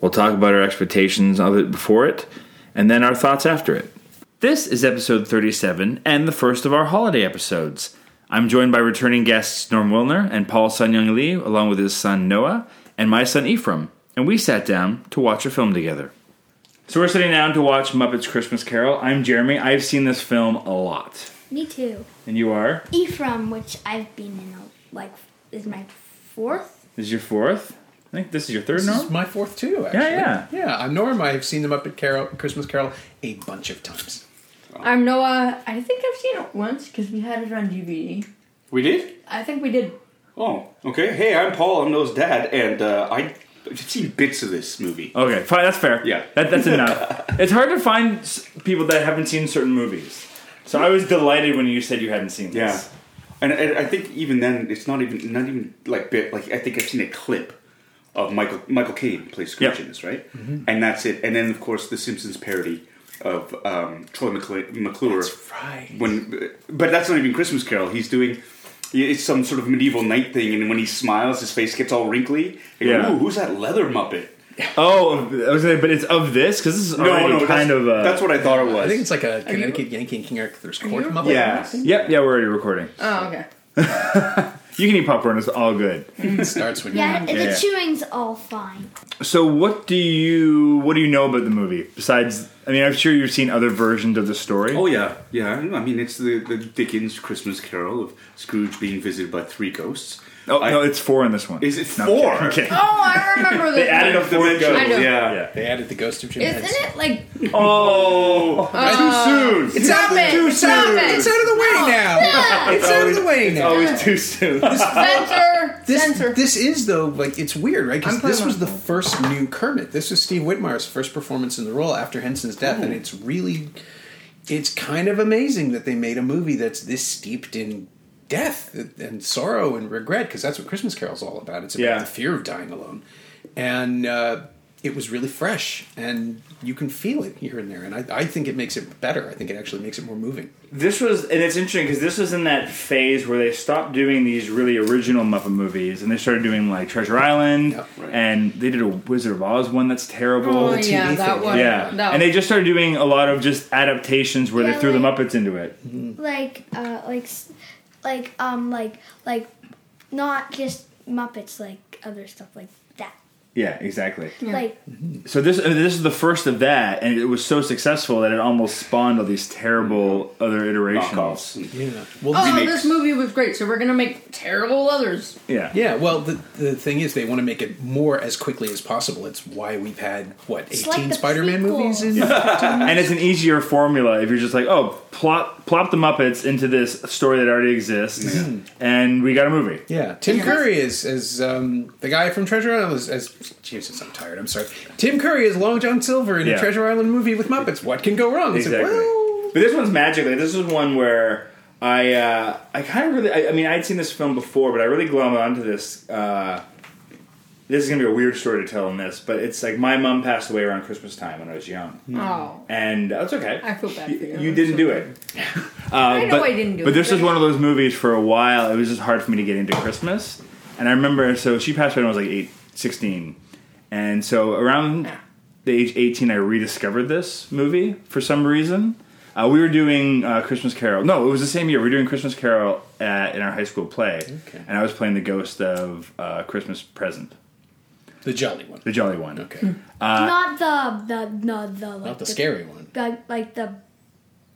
We'll talk about our expectations of it before it, and then our thoughts after it. This is episode 37 and the first of our holiday episodes. I'm joined by returning guests Norm Wilner and Paul Sun-Hyung Lee, along with his son Noah and my son Ephraim, and we sat down to watch a film together. So we're sitting down to watch Muppets Christmas Carol. I'm Jeremy. I've seen this film a lot. Me too. And you are? Ephraim, which I've been in a, like is my fourth. This is your fourth? I think this is your third, This Norm? is my fourth too. Actually. yeah. yeah. Yeah. I'm Norm. I've seen them up at Carol, Christmas Carol a bunch of times. I'm Noah. I think I've seen it once because we had it on DVD. We did? I think we did. Oh, okay. Hey, I'm Paul. I'm Noah's dad, and uh, I- I've seen bits of this movie. Okay, fine. That's fair. Yeah. that, that's enough. it's hard to find people that haven't seen certain movies. So I was delighted when you said you hadn't seen this. Yeah, and, and I think even then, it's not even not even like bit. Like I think I've seen a clip of Michael Michael Caine plays Scrooge Yep. in this, right? And that's it. And then of course the Simpsons parody of um, Troy McClure. McClure right. when, but that's not even Christmas Carol. He's doing. It's some sort of medieval knight thing, and when he smiles, his face gets all wrinkly. You go, Yeah. Ooh, who's that leather Muppet? Oh, I was gonna, but it's of this because this is already kind of. Uh, that's what I thought it was. I think it's like a Connecticut Yankee and King Arthur's Court you- Muppet. Yeah. Yep, yeah, we're already recording. Oh, okay. You can eat popcorn; it's all good. It starts when Yeah, you. the Yeah. chewing's all fine. So, what do you what do you know about the movie besides? I mean, I'm sure you've seen other versions of the story. Oh yeah, yeah. I mean, it's the, the Dickens Christmas Carol of Scrooge being visited by three ghosts. Oh, I- no, it's four in this one. Is it No, I'm four? kidding, I'm kidding. Oh, I remember this. They added a one. fourth ghost. Yeah. Yeah. They added the Ghost of Jim Isn't Henson. it like Oh, uh, too soon. It's out, Stop it, too stop soon. it. It's out of the way now. It's out of the way now. Always too soon. censor? This, censor. this is though like it's weird, right? Because this was my the first new Kermit. This was Steve Whitmire's first performance in the role after Henson's death, and oh. it's really, it's kind of amazing that they made a movie that's this steeped in death and sorrow and regret, because that's what Christmas Carol's all about. It's about Yeah. the fear of dying alone, and uh, it was really fresh, and you can feel it here and there, and I, I think it makes it better. I think it actually makes it more moving. This was, and it's interesting because this was in that phase where they stopped doing these really original Muppet movies, and they started doing like Treasure Island, Yeah, right. and they did a Wizard of Oz one that's terrible. Oh, TV yeah, that thing, one. Yeah, That and they just started doing a lot of just adaptations where they Yeah, threw the Muppets into it. Like, uh, like, s- like, um, like, like, not just Muppets, like other stuff like that. Yeah, exactly. Like, So this uh, this is the first of that, and it was so successful that it almost spawned all these terrible other iterations. Yeah. Well, Oh, remakes. this movie was great, so we're gonna make terrible others. Yeah, Yeah, well, the the thing is, they want to make it more as quickly as possible. It's why we've had what eighteen like Spider-Man prequel. movies. In and it's an easier formula if you're just like, oh, plop plop the Muppets into this story that already exists, and we got a movie. yeah, Tim Curry is as um, the guy from Treasure Island. As, as Jesus, I'm tired. I'm sorry. Tim Curry is Long John Silver in Yeah. a Treasure Island movie with Muppets. What can go wrong? It's like, Exactly. well, But this one's magic. Like, this is one where I uh, I kind of really. I, I mean, I'd seen this film before, but I really glommed onto this. Uh, this is gonna be a weird story to tell in this, but it's like my mom passed away around Christmas time when I was young, Oh, and that's okay. I feel bad You, for you. you didn't do it. Uh, I know but, I didn't do but it, this was one of those movies for a while. It was just hard for me to get into Christmas, and I remember. So she passed away when I was like eight, 16. and so around the age eighteen, I rediscovered this movie for some reason. Uh, we were doing uh, Christmas Carol. No, it was the same year. We were doing Christmas Carol at, in our high school play, Okay. and I was playing the ghost of uh, Christmas Present, the jolly one. the jolly one. Okay, not the, the, no, the, like, not the scary one. the, like the,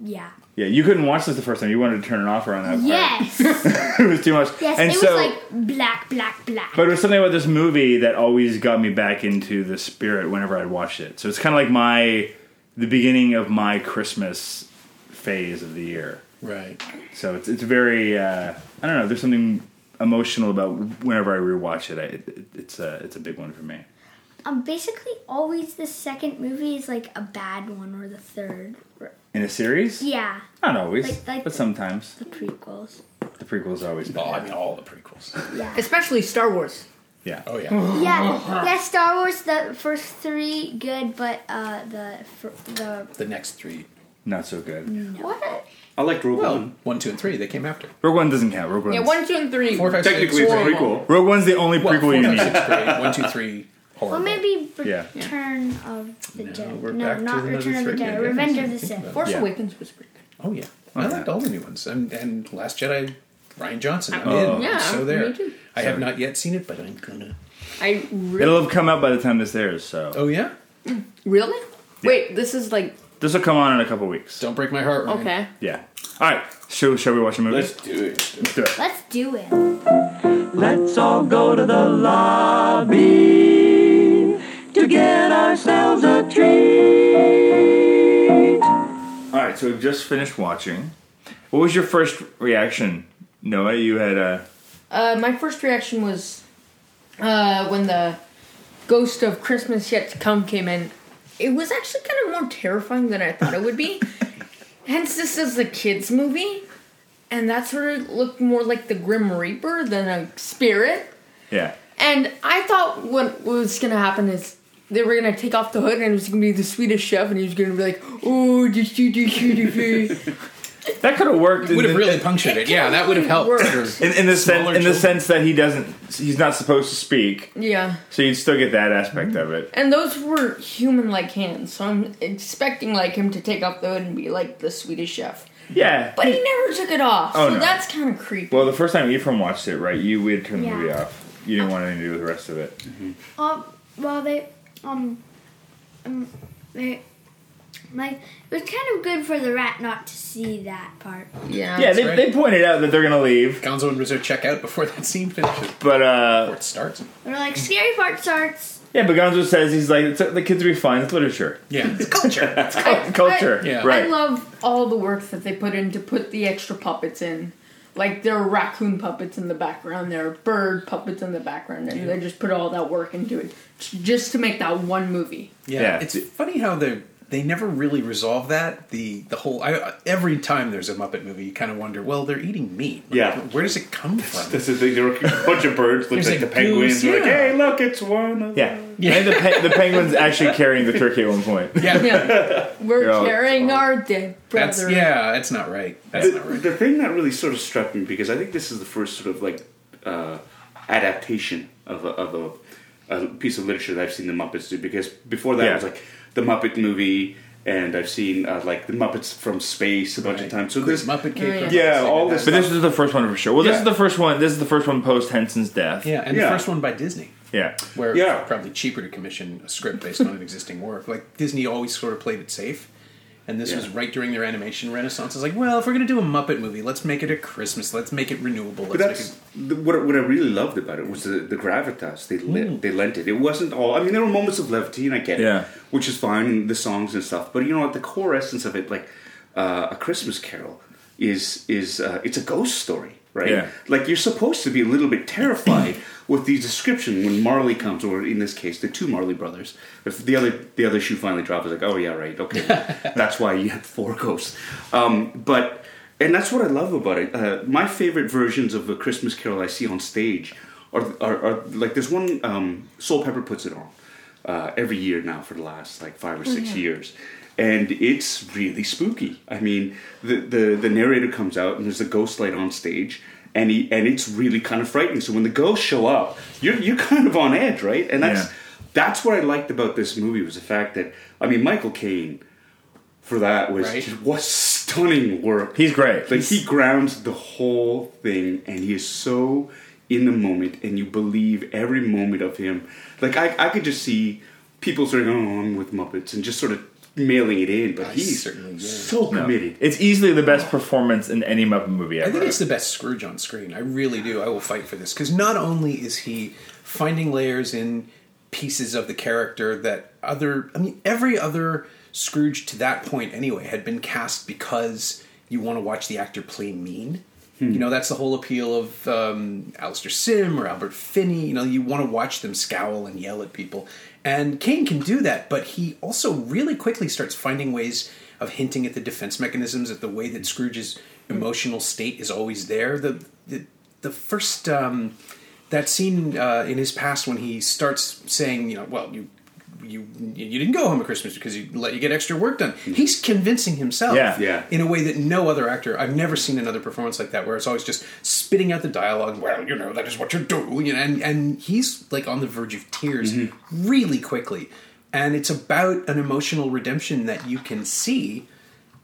yeah. Yeah, you couldn't watch this the first time. You wanted to turn it off around that part. Yes, it was too much. yes, and it so, was like black, black, black. But it was something about this movie that always got me back into the spirit whenever I'd watched it. So it's kind of like my the beginning of my Christmas phase of the year. Right. So it's it's very uh, I don't know. There's something emotional about whenever I rewatch it. I, it it's a it's a big one for me. um, basically always the second movie is like a bad one or the third. In a series? Yeah, Not always, Like- like- but sometimes. the prequels. The prequels are always bad. Oh, I mean, all the prequels. Yeah. Especially Star Wars. Yeah. Oh yeah. Yeah, yeah. Star Wars, the first three good, but uh, the fir- the The next three. Not so good. what? I liked Rogue Well, One. one, two, and three. They came after. Rogue One doesn't count. Rogue One's, Yeah, one, two, and three. Four, five, six, Technically, it's a Four. prequel. Rogue One's the only Well, prequel four, you five, need. six. One, two, three. Horrible. Well, maybe Yeah. Return of the No, Jedi. we're No, back not another Return of the three, I Jedi. Revenge of the Sith. Force Yeah. Awakens was pretty good. Oh yeah, I oh, yeah. liked all the new ones, and and Last Jedi, Rian Johnson. I'm Oh. in. Yeah, so there. me too. I have not yet seen it, but I'm gonna. I really. It'll have come out by the time this airs, so Oh yeah, mm. really? Wait, this is like. This will come on in a couple weeks. don't break my heart. Rian. Okay. Yeah. All right. Shall, shall we watch a movie? Let's do it. Let's do it. Let's do it. Let's all go to the lobby to get ourselves a treat. All right. So we've just finished watching. What was your first reaction, Noah? You had uh, Uh, my first reaction was uh, when the Ghost of Christmas Yet to Come came in. It was actually kind of more terrifying than I thought it would be. Hence, this is a kids' movie, and that sort of looked more like the Grim Reaper than a spirit. yeah. And I thought what was gonna happen is they were gonna take off the hood and it was gonna be the Swedish chef and he was gonna be like, oh, just you do food. That could have worked. in Would have the- really punctured it. Yeah, that would have helped. Worked. in, in the sense in the sense that he doesn't he's not supposed to speak, Yeah. so you'd still get that aspect of it. And those were human like hands, so I'm expecting like him to take off the hood and be like the Swedish chef. Yeah. But he never took it off, Oh, so no. that's kind of creepy. Well, the first time Ephraim watched it, right? You we had turned the Yeah. movie off. You didn't want anything to do with the rest of it. Um, well, they, um, um, they, like, it was kind of good for the rat not to see that part. yeah. Yeah, they, right. they pointed out that they're gonna leave, Gonzo and Rizzo check out before that scene finishes. but uh, Before it starts. They're like, scary part starts. yeah, but Gonzo says he's like it's, the kids will be fine. It's literature, Yeah, it's culture. I- culture, I- Yeah. right? I love all the work that they put in to put the extra puppets in. Like there are raccoon puppets in the background, there are bird puppets in the background, and they just put all that work into it just to make that one movie. Yeah, Yeah. it's funny how they they never really resolve that. The the whole I, every time there's a Muppet movie, you kind of wonder, well, they're eating meat. Like, Yeah. where does it come from? This is the, there were a bunch of birds, looks There's like the like penguins. goose, They're like, hey, look, it's one. Of yeah, Yeah. And the pe- the penguins actually carrying the turkey at one point. Yeah, Yeah, we're You're all- carrying our dead brother. that's yeah, that's not right. That's the, not right. the thing that really sort of struck me because I think this is the first sort of like uh, adaptation of a, of a, a piece of literature that I've seen the Muppets do. Because before that Yeah. it was like the Muppet movie, and I've seen uh, like the Muppets from space a bunch of times. So this, Muppet Cake. Oh, yeah. Yeah, all this But this is the first one for sure. Well, this is the first one. This is the first one post Henson's death. Yeah, and Yeah. the first one by Disney, yeah, where Yeah. probably cheaper to commission a script based on an existing work. Like Disney always sort of played it safe. And this Yeah. was right during their animation renaissance. It's like, well, if we're going to do a Muppet movie, let's make it a Christmas. Let's make it renewable. Let's But that's it what, what I really loved about it was the, the gravitas they lent, they lent it. It wasn't all. I mean, there were moments of levity, and I get Yeah. it, which is fine, and the songs and stuff. But you know, at the core essence of it, like uh, a Christmas Carol, is is uh, it's a ghost story, right? Yeah. Like you're supposed to be a little bit terrified with the description when Marley comes, or in this case, the two Marley brothers. If the other the other shoe finally drops, it's like, oh yeah, right, okay, that's why you had four ghosts. Um, but and that's what I love about it. Uh, my favorite versions of a Christmas Carol I see on stage are are, are like there's one um, Soulpepper puts it on uh, every year now for the last like five or 6 years. And it's really spooky. I mean, the, the, the narrator comes out and there's a ghost light on stage, and he and it's really kind of frightening. So when the ghosts show up, you're you're kind of on edge, right? And that's Yeah. that's what I liked about this movie was the fact that I mean Michael Caine for that was Right. just, was stunning work. he's great. Like he grounds the whole thing, and he is so in the moment, and you believe every moment of him. Like I, I could just see people saying, "Oh, I'm with Muppets," and just sort of mailing it in. But I he's certainly, so committed. It's easily the best performance in any Muppet movie ever. I think it's the best Scrooge on screen. I really do. I will fight for this because not only is he finding layers in pieces of the character that other, I mean, every other Scrooge to that point anyway had been cast because you want to watch the actor play mean. You know, that's the whole appeal of um, Alastair Sim or Albert Finney. You know, you want to watch them scowl and yell at people. And Caine can do that, but he also really quickly starts finding ways of hinting at the defense mechanisms, at the way that Scrooge's emotional state is always there. The the, the first um, that scene uh, in his past when he starts saying, you know, well, you you you didn't go home at Christmas because you let you get extra work done. Mm-hmm. He's convincing himself, Yeah. Yeah. in a way that no other actor. I've never seen another performance like that where it's always just spitting out the dialogue. Well, you know that is what you do, you know, and and he's like on the verge of tears mm-hmm. really quickly, and it's about an emotional redemption that you can see,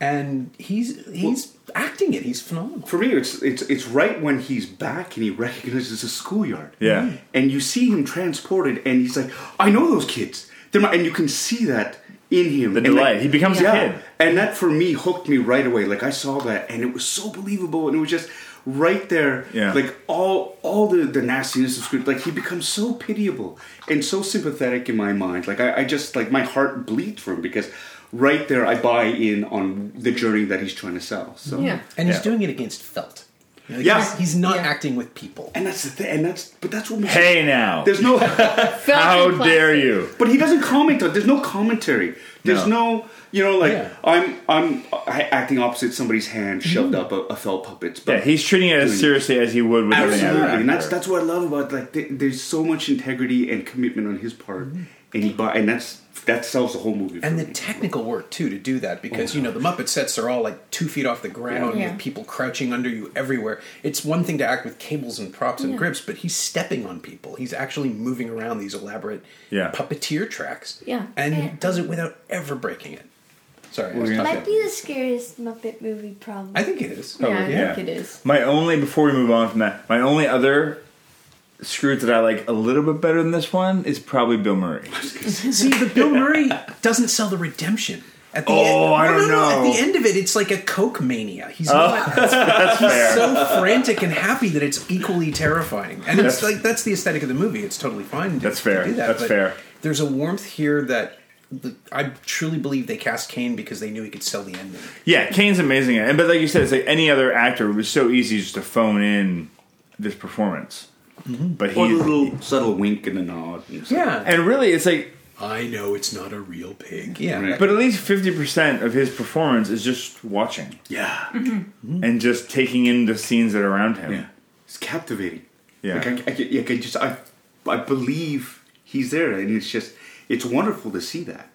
and he's he's acting it. He's phenomenal. For me, it's it's it's right when he's back and he recognizes a schoolyard. Yeah. and you see him transported, and he's like, "I know those kids." They're my, and you can see that in him. The And, like, delight. He becomes a yeah, kid. and that for me hooked me right away. Like I saw that, and it was so believable, and it was just right there. Yeah. like all all the the nastiness of Scrooge. Like he becomes so pitiable and so sympathetic in my mind. Like I, I just like my heart bleeds for him because. Right there, I buy in on the journey that he's trying to sell. So Yeah. And he's Yeah. doing it against felt. You know, Yeah. he's, he's not Yeah. acting with people. And that's the thing, and that's but that's what makes Hey now. There's no, How dare you? but he doesn't comment on. There's no commentary. There's no, you know, like Yeah. I'm I'm acting opposite somebody's hand mm-hmm. shoved up a, a felt puppet. But Yeah, he's treating it as Doing- seriously as he would with absolutely, other and that's that's what I love about like th- there's so much integrity and commitment on his part, mm-hmm. and he buy, and that's that sells the whole movie. For And the me. technical work too to do that because oh, you know the Muppet sets are all like two feet off the ground Yeah. with people crouching under you everywhere. It's one thing to act with cables and props and Yeah. grips, but he's stepping on people. He's actually moving around these elaborate Yeah. puppeteer tracks. Yeah. and he Yeah. does it without ever breaking it. Sorry, I Well, yeah. Might be the scariest Muppet movie, probably. I think it is. Yeah, I yeah. think it is. My only before we move on from that, my only other Scrooge that I like a little bit better than this one is probably Bill Murray. See, the Bill Murray doesn't sell the redemption. At the Oh, end, I don't no, no, know. At the end of it, it's like a coke mania. He's Oh, not. That's fair. so frantic and happy that it's equally terrifying. And it's like that's the aesthetic of the movie. It's totally fine. To, That's fair. Do that, That's but fair. There's a warmth here that I truly believe they cast Caine because they knew he could sell the ending. Yeah, Caine's amazing. And but like you said, it's like any other actor. It was so easy just to phone in this performance. But he or a little subtle wink and a nod. And Yeah, and really, it's like. I know it's not a real pig. Yeah, Right. But at least fifty percent of his performance is just watching yeah, mm-hmm. and just taking in the scenes that are around him. yeah, it's captivating. Yeah. Like I, I, like I just I I believe he's there, and it's just it's wonderful to see that.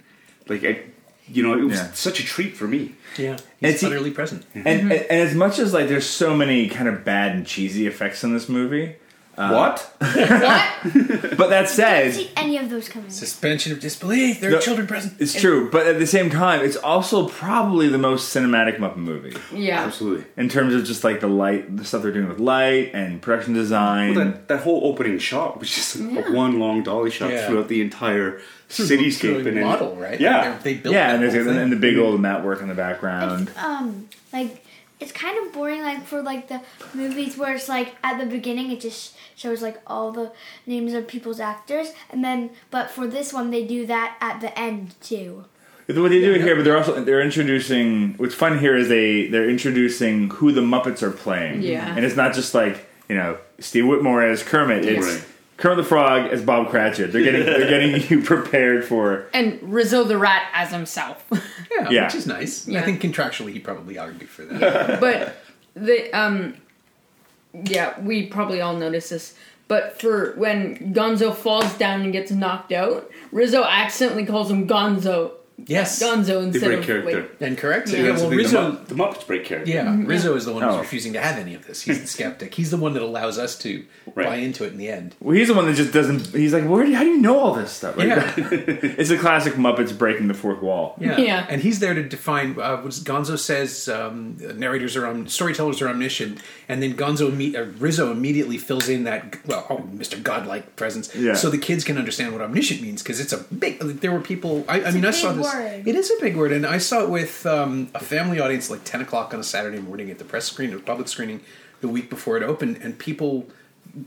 Like I, you know, it was Yeah. such a treat for me. yeah, It's- he's utterly present. And, and and as much as like there's so many kind of bad and cheesy effects in this movie, what? What? but that said, see any of those coming. Suspension of disbelief. There No, are children present. it's true. But at the same time, it's also probably the most cinematic Muppet movie Yeah. Absolutely. in terms of just like the light, the stuff they're doing with light and production design. Well, that, that whole opening shot was just a one long dolly shot Yeah. throughout the entire cityscape Through and a then- model, right? Yeah, they, they built yeah, that and there's whole thing. and the big old mat work in the background. It's, um, like it's kind of boring, like for like the movies where it's like at the beginning it just shows like all the names of people's actors, and then but for this one they do that at the end too. What they do here, but they're also they're introducing. What's fun here is they they're introducing who the Muppets are playing. Yeah. and it's not just like you know Steve Whitmire as Kermit. It's Right. Kermit the Frog as Bob Cratchit. They're getting they're getting you prepared for. And Rizzo the Rat as himself. Yeah, Yeah. which is nice. I think contractually he probably argued for that. but the um yeah we probably all notice this but for when gonzo falls down and gets knocked out rizzo accidentally calls him gonzo yes, gonzo They instead break of character. like and correct. Yeah. Yeah, That's the well, Rizzo. the, Mupp- the Muppets break character. Yeah, Rizzo is the one who's Oh. refusing to have any of this. He's the skeptic. He's the one that allows us to Right. buy into it in the end. Well, he's the one that just doesn't. He's like, where? Do, how do you know all this stuff? Like, Yeah. it's a classic Muppets breaking the fourth wall. Yeah. Yeah. And he's there to define uh, what Gonzo says um, narrators are om- storytellers are omniscient, and then Gonzo imme- uh, Rizzo immediately fills in that well, oh, Mr. Godlike presence, Yeah. so the kids can understand what omniscient means because it's a big. There were people. I, I mean, I saw big this. Word. It is a big word, and I saw it with um, a family audience like ten o'clock on a Saturday morning at the press screen, a public screening, the week before it opened, and people.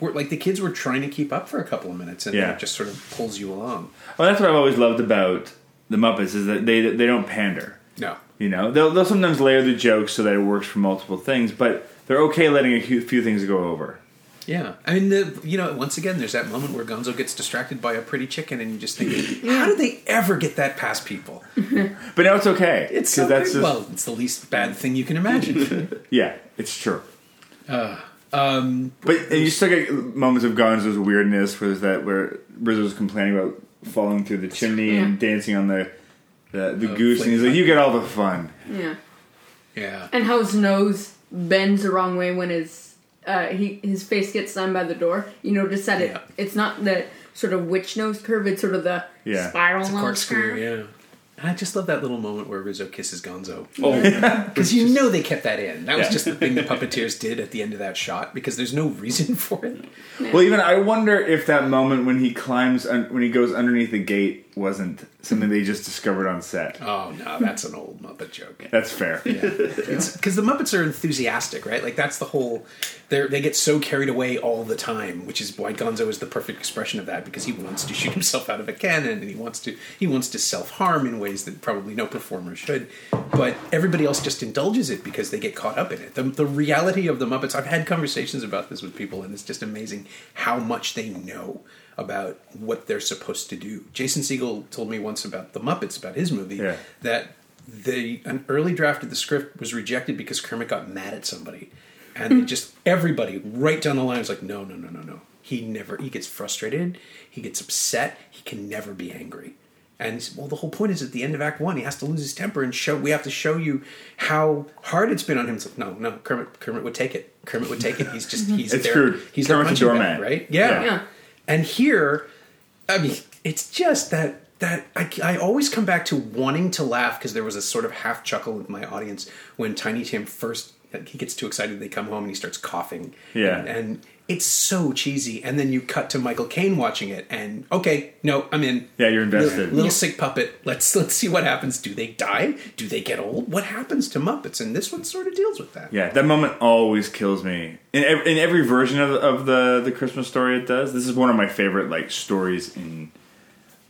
Were, like the kids were trying to keep up for a couple of minutes, and then Yeah. it just sort of pulls you along. Well, that's what I've always loved about the Muppets is that they they don't pander. No, You know, they'll they'll sometimes layer the jokes so that it works for multiple things, but they're okay letting a few few things go over. Yeah, I mean, the, you know, once again, there's that moment where Gonzo gets distracted by a pretty chicken, and you just think, how did they ever get that past people? But now it's okay. It's so that's just, well, it's the least bad thing you can imagine. yeah, it's true. um, But and you still get moments of Gonzo's weirdness, where there's that where Rizzo's complaining about falling through the chimney and dancing on the the, the Oh, goose, and he's like, "You get all the fun." Yeah. yeah, And how his nose bends the wrong way when his uh, he his face gets slammed by the door. You notice that it Yeah. it's not the sort of witch nose curve. It's sort of the Yeah. spiral it's a nose corkscrew. curve. Yeah, and I just love that little moment where Rizzo kisses Gonzo. Oh, Because you know they kept that in. That was Yeah. just the thing the puppeteers did at the end of that shot because there's no reason for it. Well, even I wonder if that moment when he climbs un- when he goes underneath the gate wasn't something they just discovered on set. Oh no, that's an old Muppet joke. That's fair. Because the Muppets are enthusiastic, right? Like that's the whole. They they get so carried away all the time, which is why Gonzo is the perfect expression of that because he wants to shoot himself out of a cannon and he wants to he wants to self harm in ways that probably no performer should. But everybody else just indulges it because they get caught up in it. The the reality of the Muppets. I've had conversations about this with people, and it's just amazing how much they know about what they're supposed to do. Jason Segel told me once about the Muppets, about his movie, Yeah. that the an early draft of the script was rejected because Kermit got mad at somebody, and they just everybody right down the line was like, no, no, no, no, no. He never. He gets frustrated. He gets upset. He can never be angry. And well, the whole point is at the end of Act One, he has to lose his temper and show. We have to show you how hard it's been on him. It's like, no, no, Kermit, Kermit would take it. Kermit would take it. He's just mm-hmm. he's It's there. true. He's their Kermit's a punching doormat. bag, right? Yeah. Yeah. And here, I mean, it's just that that I, I always come back to wanting to laugh because there was a sort of half chuckle with my audience when Tiny Tim first he gets too excited. They come home and he starts coughing. Yeah. and, and it's so cheesy. And then you cut to Michael Caine watching it, and okay, no, I'm in. Yeah, you're invested. Little, little sick puppet. Let's let's see what happens. Do they die? Do they get old? What happens to Muppets? And this one sort of deals with that. Yeah, that moment always kills me. In every, in every version of, of the the Christmas story it does. This is one of my favorite like stories in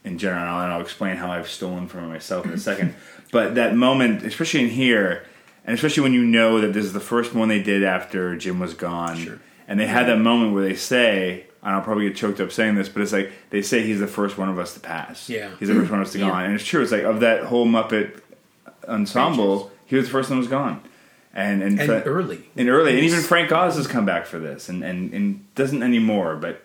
in general, and I'll explain how I've stolen from myself in a second. but that moment, especially in here, and especially when you know that this is the first one they did after Jim was gone, Sure. and they had that moment where they say. And I'll probably get choked up saying this, but it's like they say he's the first one of us to pass. Yeah. he's the first one of us to go on, and it's true. It's like of that whole Muppet ensemble, he was the first one was gone, and and, And early. and early, and even Frank Oz has come back for this, and and, and doesn't anymore. But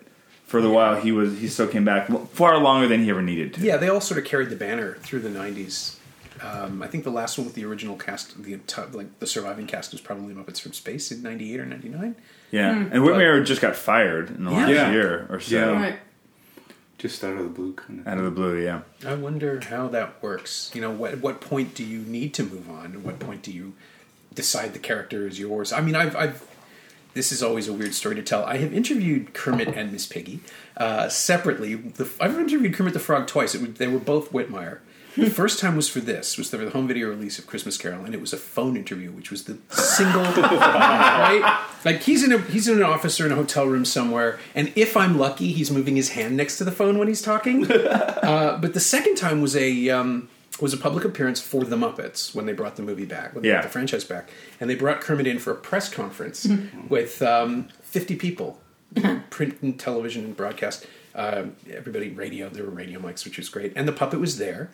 for the while, he was he still came back far longer than he ever needed to. Yeah, they all sort of carried the banner through the '90s. Um, I think the last one with the original cast, the enti- like the surviving cast, was probably Muppets from Space in '98 or '99. yeah. And Whitmire just got fired in the last Yeah. year or so, Yeah. Right. just out of the blue, kind of. out of the blue. Yeah, I wonder how that works. You know, what, what point do you need to move on? At what point do you decide the character is yours? I mean, I've, I've this is always a weird story to tell. I have interviewed Kermit and Miss Piggy uh, separately. The, I've interviewed Kermit the Frog twice. It, they were both Whitmire. The first time was for this, was for the home video release of Christmas Carol, and it was a phone interview, which was the single right. Like he's in a he's in an office or in a hotel room somewhere, and if I'm lucky, he's moving his hand next to the phone when he's talking. Uh, but the second time was a um, was a public appearance for the Muppets when they brought the movie back, when they Yeah. brought the franchise back, and they brought Kermit in for a press conference with um, fifty people, print and television and broadcast. Um, everybody radio. There were radio mics, which was great, and the puppet was there,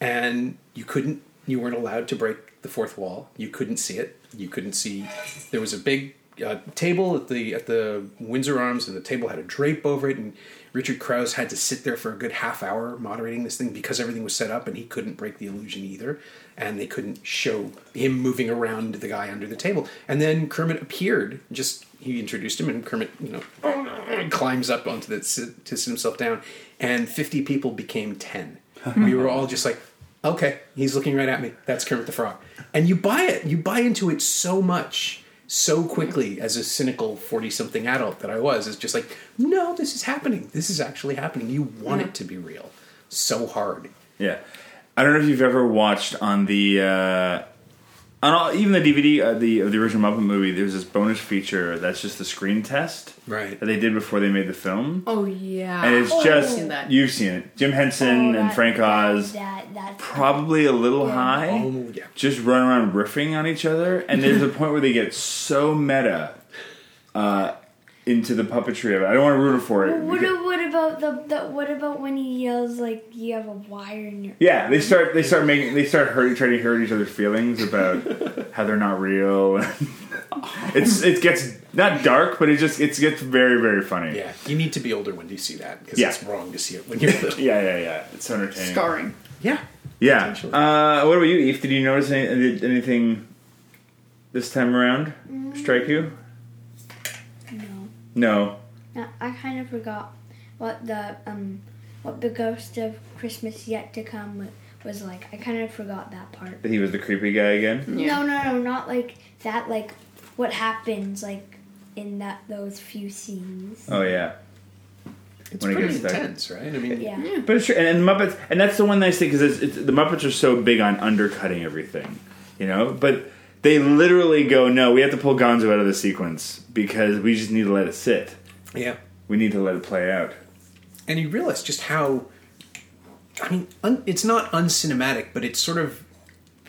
and you couldn't. You weren't allowed to break the fourth wall. You couldn't see it. You couldn't see. There was a big uh, table at the at the Windsor Arms, and the table had a drape over it. And Richard Crouse had to sit there for a good half hour moderating this thing because everything was set up, and he couldn't break the illusion either. And they couldn't show him moving around the guy under the table. And then Kermit appeared. Just he introduced him, and Kermit, you know, climbs up onto the to sit himself down, and fifty people became ten. we were all just like, okay, he's looking right at me. That's Kermit the Frog. And you buy it. You buy into it so much, so quickly as a cynical 40 something adult that I was. It's just like, no, this is happening. This is actually happening. You want it to be real so hard. yeah. I don't know if you've ever watched on the uh, on all, even the DVD uh, the of the original Muppet movie, there's this bonus feature that's just the screen test Right. that they did before they made the film, Oh yeah. and it's Oh, just I've seen that. you've seen it. Jim Henson Oh, and Frank Oz, That, that, probably a little Yeah. high. Oh yeah. just run around riffing on each other, and there's a point where they get so meta uh, into the puppetry of it. I don't want to ruin it for it. What, because- what about the, the what about when he yells like you have a wire in your yeah, they start they start making they start hurting trying to hurt each other's feelings about how they're not real. it's it gets not dark, but it just it gets very very funny. Yeah, you need to be older when you see that because Yeah. it's wrong to see it when you're little. yeah, yeah, yeah. It's entertaining. scarring. yeah. Yeah. Potentially. Uh, what about you, Eve? Did you notice any, did anything this time around strike you? No. No. No, I kind of forgot what the um what the ghost of Christmas yet to come was like. I kind of forgot that part. That he was the creepy guy again. Yeah. No, no, no, not like that. Like what happens like in that those few scenes. Oh yeah. It's When it pretty gets dark. intense, right? I mean, Yeah. But it's true, and, and Muppets, and that's the one nice thing because it's, it's, the Muppets are so big on undercutting everything, you know. But they literally go, "No, we have to pull Gonzo out of the sequence because we just need to let it sit. yeah. We need to let it play out." and you realize just how i mean un, it's not uncinematic but it's sort of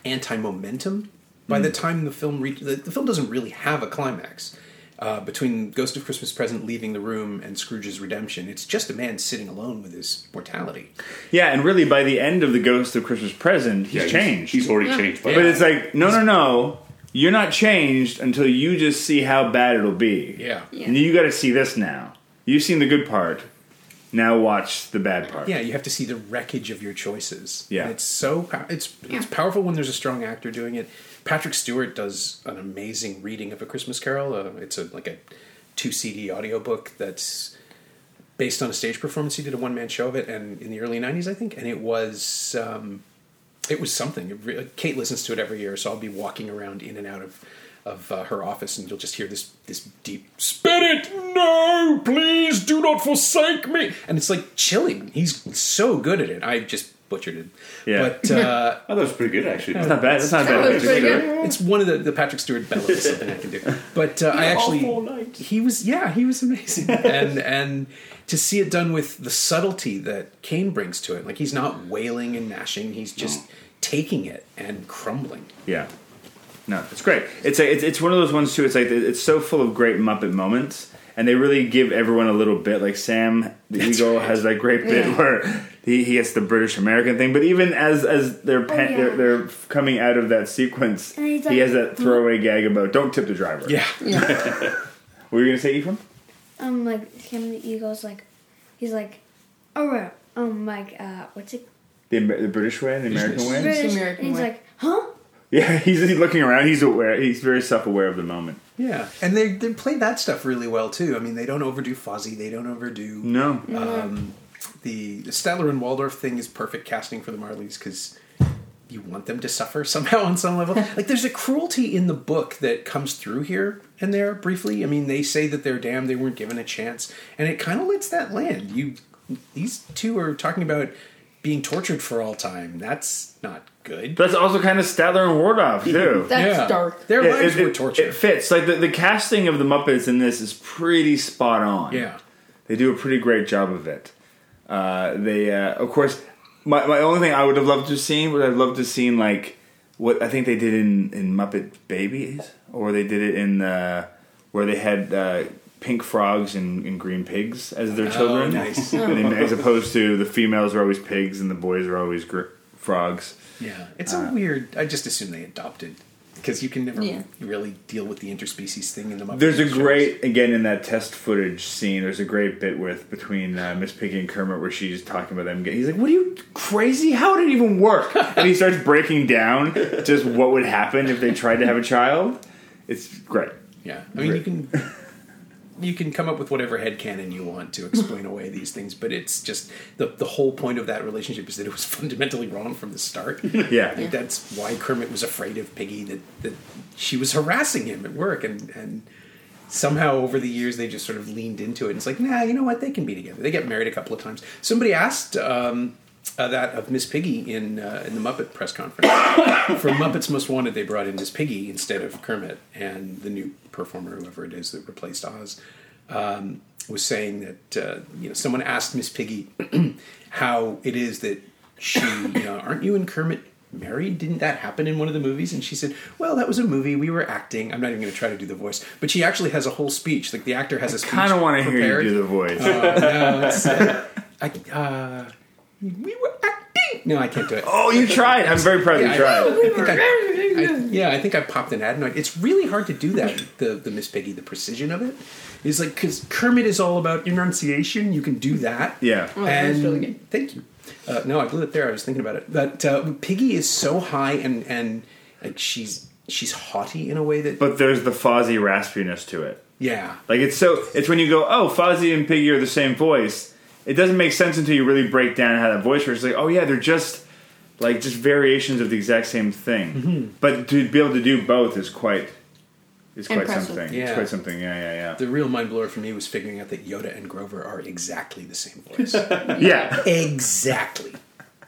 anti-momentum by hmm. the time the film reach the, the film doesn't really have a climax uh, between ghost of christmas present leaving the room and scrooge's redemption it's just a man sitting alone with his mortality Yeah, and really, by the end of the Ghost of Christmas Present, he's Yeah, changed. He's, already changed. By but it's like, no, no, no, you're not changed until you just see how bad it'll be. yeah And you got to see this now. You've seen the good part. Now watch the bad part. yeah you have to see the wreckage of your choices Yeah. And it's so pow- it's it's powerful when there's a strong actor doing it patrick stewart does an amazing reading of a christmas carol. Uh, it's a like a two cd audiobook that's based on a stage performance. He did a one-man show of it and in the early 90s i think and it was um, it was something. It kate listens to it every year so i'll be walking around in and out of of uh, her office and you'll just hear this this deep spirit no! Please do not forsake me! And it's like chilling. He's so good at it. I just butchered it Yeah. but uh, Oh, that was pretty good actually. That's not bad. That's not bad. was pretty good. it's one of the, the Patrick Stewart bellows is something I can do. But uh, I actually he was yeah he was amazing and and to see it done with the subtlety that Caine brings to it like he's not wailing and gnashing he's just taking it and crumbling. Yeah. No, it's great. It's a, it's it's one of those ones too. It's like it's so full of great Muppet moments, and they really give everyone a little bit. Like Sam the That's Eagle right. has that great bit Yeah. where he, he gets the British American thing. But even as as they're pa- Oh, yeah. they're, they're coming out of that sequence, And he's he has that throwaway gag about "Don't tip the driver." Yeah, Yeah. What were you gonna say, Ephraim? Um, like him and the Eagles, like he's like, oh, right, um, like uh, what's it? The, the British way and the American way. British, American and he's way. like, huh? Yeah, he's, he's looking around. He's aware. He's very self aware of the moment. yeah, and they they play that stuff really well too. I mean, they don't overdo Fozzie, they don't overdo No, um, the, the Statler and Waldorf thing is perfect casting for the Marleys because you want them to suffer somehow on some level. like there's a cruelty in the book that comes through here and there briefly. I mean, they say that they're damned, they weren't given a chance, and it kind of lets that land. You, these two are talking about being tortured for all time. That's not good. that's also kind of Statler and Waldorf too. That's Yeah. dark. Their Yeah, lives it, were tortured. It fits. Like the, the casting of the Muppets in this is pretty spot on. yeah. They do a pretty great job of it. Uh, they, uh, of course, my, my only thing I would have loved to have seen would I've loved to have seen like what I think they did in, in Muppet Babies, or they did it in uh, where they had uh, pink frogs and, and green pigs as their children, Oh, nice. And as opposed to the females are always pigs and the boys are always gr- frogs. Yeah, it's a weird. I just assume they adopted because you can never Yeah. really deal with the interspecies thing in the Muppet There's a shows. great again in that test footage scene. There's a great bit with between uh, Miss Piggy and Kermit where she's talking about them. He's like, "What are you crazy? How would it even work?" and he starts breaking down just what would happen if they tried to have a child. It's great. Yeah, I mean you can you can come up with whatever headcanon you want to explain away these things, but it's just the the whole point of that relationship is that it was fundamentally wrong from the start. Yeah. I think that's why Kermit was afraid of Piggy that that she was harassing him at work, and and somehow over the years they just sort of leaned into it. And it's like, nah, you know what? They can be together. They get married a couple of times. Somebody asked. Um, uh, that of Miss Piggy in uh, in the Muppet press conference. For Muppets Most Wanted, they brought in Miss Piggy instead of Kermit, and the new performer, whoever it is that replaced Oz, um, was saying that uh, you know someone asked Miss Piggy how it is that she, you know, aren't you and Kermit married? Didn't that happen in one of the movies? And she said, well, that was a movie. We were acting. I'm not even going to try to do the voice, but she actually has a whole speech. Like the actor has a speech. Kind of want to hear you do the voice. Uh, no, uh, I, uh, we were acting. No, I can't do it. oh, you tried. I'm very proud Yeah, you tried. I think I- I- yeah, I think I popped an adenoid. It's really hard to do that. The the Miss Piggy, the precision of it is like because Kermit is all about enunciation. You can do that. Yeah. Oh, that's really good. Thank you. Uh, no, I blew it there. I was thinking about it, but uh, Piggy is so high and and like she's she's haughty in a way that But there's the Fozzie raspiness to it. yeah Like it's so it's when you go, oh, Fozzie and Piggy are the same voice. It doesn't make sense until you really break down how that voice works. It's like, oh yeah, they're just like just variations of the exact same thing. Mm-hmm. But to be able to do both is quite is quite Impressive. something. It's Yeah. quite something. Yeah, yeah, yeah. the real mind blower for me was figuring out that Yoda and Grover are exactly the same voice. yeah. Yeah. exactly.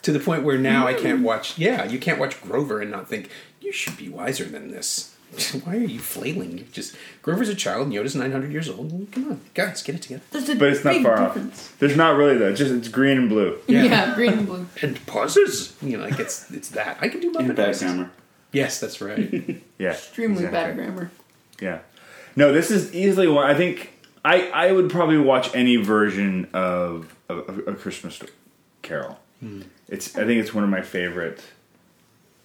To the point where now I can't watch. Yeah, you can't watch Grover and not think you should be wiser than this. Why are you flailing? You just Grover's a child. and Yoda's nine hundred years old. Come on, guys, get it together. There's a But it's not far difference. off. There's not really though. Just it's green and blue. Yeah. green and blue. And pauses. You know, like it's it's that. I can do In Muppet bad grammar. Yes, that's right. Yeah. Extremely exactly. bad grammar. Yeah. No, this is easily one. I think I I would probably watch any version of of, of a Christmas Sto- Carol. Hmm. It's I think it's one of my favorite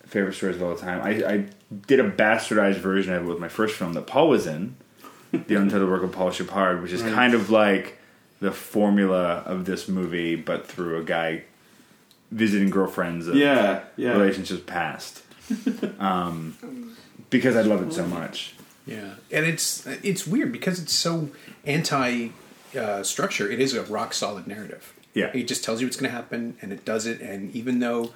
favorite stories of all time. I, I did a bastardized version of it with my first film that Paul was in, the untitled work of Paul Shepard, which is Right. kind of like the formula of this movie, but through a guy visiting girlfriends of Yeah, yeah. relationships past. um, because I love it so much. Yeah, and it's it's weird because it's so anti uh, structure. It is a rock solid narrative. Yeah. it just tells you what's going to happen, and it does it. And even though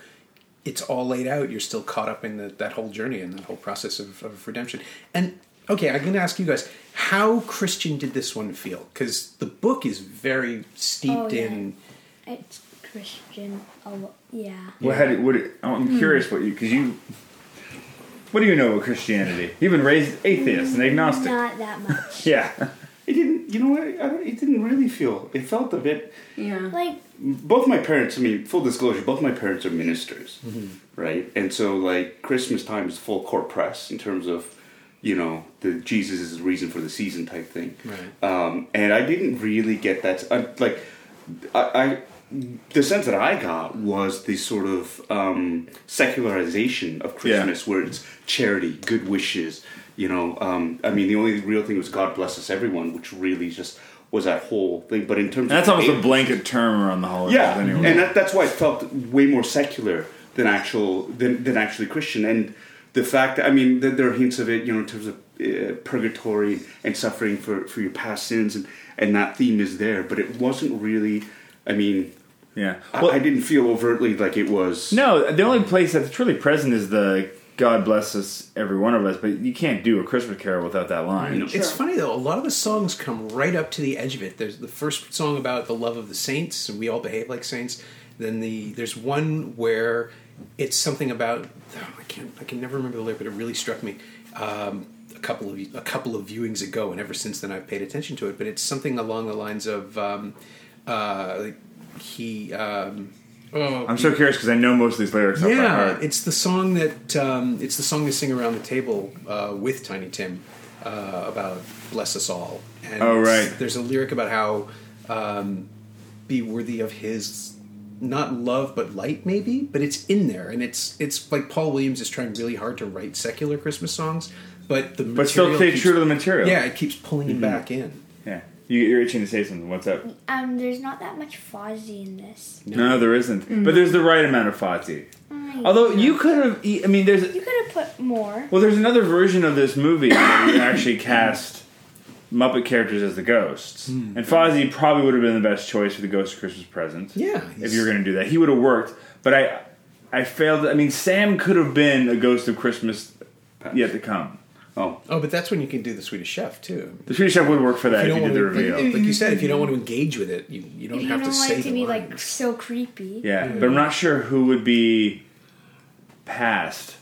it's all laid out, you're still caught up in the, that whole journey and that whole process of, of redemption. And okay, I'm going to ask you guys, how Christian did this one feel? Because the book is very steeped Oh, yeah. in. It's Christian. Oh, yeah. Well, how do, what, I'm hmm. curious what you because you. What do you know about Christianity? You've been raised atheist and agnostic. Not that much. Yeah, It didn't. You know what? I don't, it didn't really feel. It felt a bit. Yeah. like, Both my parents. I mean, full disclosure. Both my parents are ministers, right? And so, like, Christmas time is full court press in terms of, you know, the Jesus is the reason for the season type thing. Right. Um, and I didn't really get that. I, like, I, I, the sense that I got was the sort of um, secularization of Christmas, where it's charity, good wishes. You know, um, I mean, the only real thing was God bless us, everyone, which really just was that whole thing. But in terms that's of almost a blanket term around the holidays. yeah, anyway. and that, that's why it felt way more secular than actual than, than actually Christian. And the fact that I mean, that there are hints of it, you know, in terms of uh, purgatory and suffering for, for your past sins, and and that theme is there, but it wasn't really. I mean, yeah. I- Well, I, didn't feel overtly like it was. no, the only place that's truly present is the "God bless us, every one of us," but you can't do a Christmas Carol without that line. No. It's funny though. A lot of the songs come right up to the edge of it. There's the first song about the love of the saints, and we all behave like saints. Then the there's one where it's something about oh, I can't I can never remember the lyric, but it really struck me um, a couple of a couple of viewings ago, and ever since then I've paid attention to it. But it's something along the lines of um, uh, he. Um, oh, I'm so curious because I know most of these lyrics off by yeah, heart. it's the song that um, it's the song they sing around the table uh, with Tiny Tim uh, about "Bless Us All." And Oh, right. There's a lyric about how um, be worthy of His not love but light, maybe, but it's in there, and it's it's like Paul Williams is trying really hard to write secular Christmas songs, but the but still stay keeps- true to the material. Yeah, it keeps pulling him back in. yeah. You, you're itching to say something. What's up? um, there's not that much Fozzie in this. No, there isn't. But there's the right amount of Fozzie. Mm, Although you could have, I mean, there's You could have put more. Well, there's another version of this movie where you actually cast Muppet characters as the ghosts, and Fozzie probably would have been the best choice for the Ghost of Christmas Present. Yeah, if you were going to do that, he would have worked. But I, I failed. I mean, Sam could have been a Ghost of Christmas yet to come. Oh, Oh, but that's when you can do the Swedish Chef too. The Swedish Chef would work for that If if you you did the don't want reveal. to, like you said, if you don't want to engage with it, you, you don't You have don't to want say it to the be lines. like so creepy. Yeah, but I'm not sure who would be past.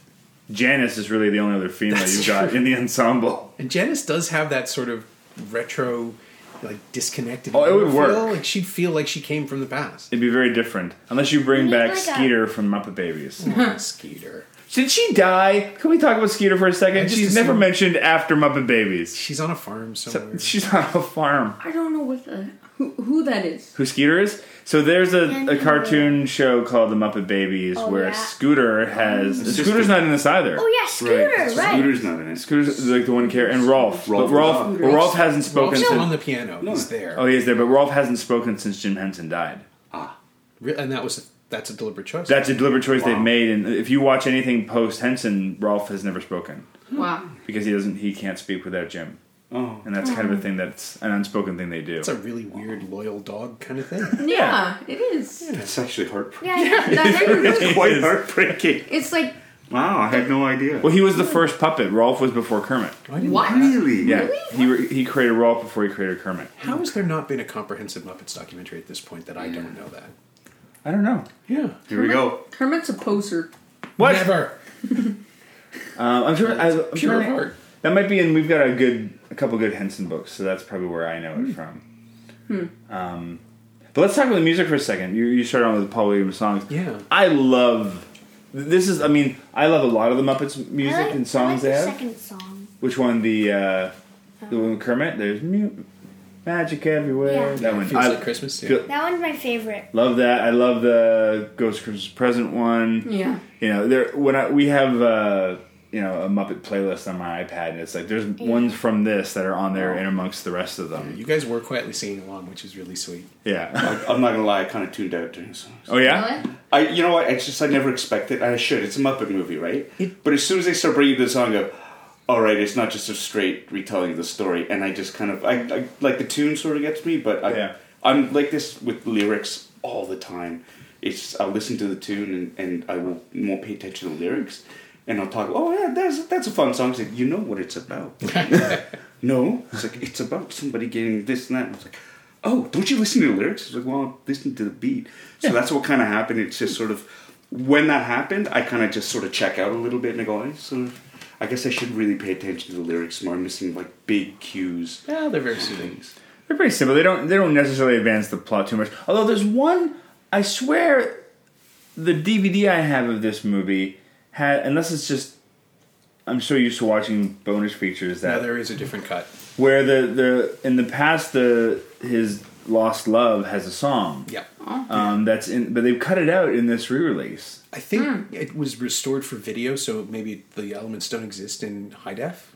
Janice is really the only other female That's you've got true. in the ensemble. And Janice does have that sort of retro, like disconnected. Oh, it would feel. work. Like she'd feel like she came from the past. It'd be very different unless you bring We back like a- Skeeter from Muppet Babies. Oh, Skeeter. Did she die? Can we talk about Skeeter for a second? just She's never mentioned after Muppet Babies. She's on a farm somewhere. She's on a farm. I don't know what the who, who that is. Who Skeeter is? So there's a, a Anyway. cartoon show called The Muppet Babies Oh, where yeah. Scooter has. It's Scooter's just not in this either. Oh yeah, Scooter, right? Scooter's not in it. Scooter's like the one character, and Rolf. Rolf but Rolf, is well, Rolf hasn't spoken Rolf's since. on the piano. He's there. Oh, he is there, but Rolf hasn't spoken since Jim Henson died. Ah. Re- and that was that's a deliberate choice. That's a deliberate choice they've made, and if you watch anything post Henson, Rolf has never spoken Wow. because he doesn't. He can't speak without Jim, Oh, and that's kind of a hmm. thing that's an unspoken thing they do. It's a really weird loyal dog kind of thing. Yeah, it is. that's actually heartbreaking. Yeah, yeah. That is- Quite heartbreaking. it's like Wow, I had no idea. Well, he was the first puppet. Rolf was before Kermit. Oh, I didn't What? know that. Really? Yeah, he he created Rolf before he created Kermit. How has there not been a comprehensive Muppets documentary at this point that I don't know that? I don't know. Yeah. Here we go. Kermit's a poser. What? Never. Um, I'm sure. I, I'm Pure trying heart. That might be, and we've got a good, a couple good Henson books, so that's probably where I know it from. Um, but let's talk about the music for a second. You, you started on with the Paul Williams songs. Yeah. I love. This is, I mean, I love a lot of the Muppets music I like, and songs I they like have. second song. Which one? The uh, the one with Kermit. There's mu- magic everywhere. Yeah. That one. Feels I like Christmas. Yeah. feel- That one's my favorite. love that. I love the Ghost Christmas Present one. Yeah. You know, there when I, we have uh, you know a Muppet playlist on my iPad, and it's like there's ones from this that are on there in amongst the rest of them. You guys were quietly singing along, which is really sweet. Yeah. I, I'm not gonna lie, I kind of tuned out during songs. Oh yeah. Really? I, you know what? It's just I never expected. I should. It's a Muppet movie, right? It- but as soon as they start bringing the song, I go, all right, it's not just a straight retelling of the story, and I just kind of, I, I like the tune sort of gets me, but I, Yeah. I'm like this with lyrics all the time. It's I'll listen to the tune and, and I will, won't pay attention to the lyrics, and I'll talk. Oh yeah, that's that's a fun song. It's like you know what it's about. no, it's like it's about somebody getting this and that. And it's like, oh, don't you listen to the lyrics? It's like, well, listen to the beat. So that's what kind of happened. It's just sort of when that happened, I kind of just sort of check out a little bit and I go, I sort of, I guess I should really pay attention to the lyrics more. I'm missing like big cues. Yeah, they're very soothing. They're pretty simple. They don't they don't necessarily advance the plot too much. Although there's one, I swear, the DVD I have of this movie had unless it's just. I'm so used to watching bonus features Now that there is a different cut. where the the in the past the his lost love has a song Yeah. Um, that's in but they've cut it out in this re-release. I think it was restored for video, so maybe the elements don't exist in high def.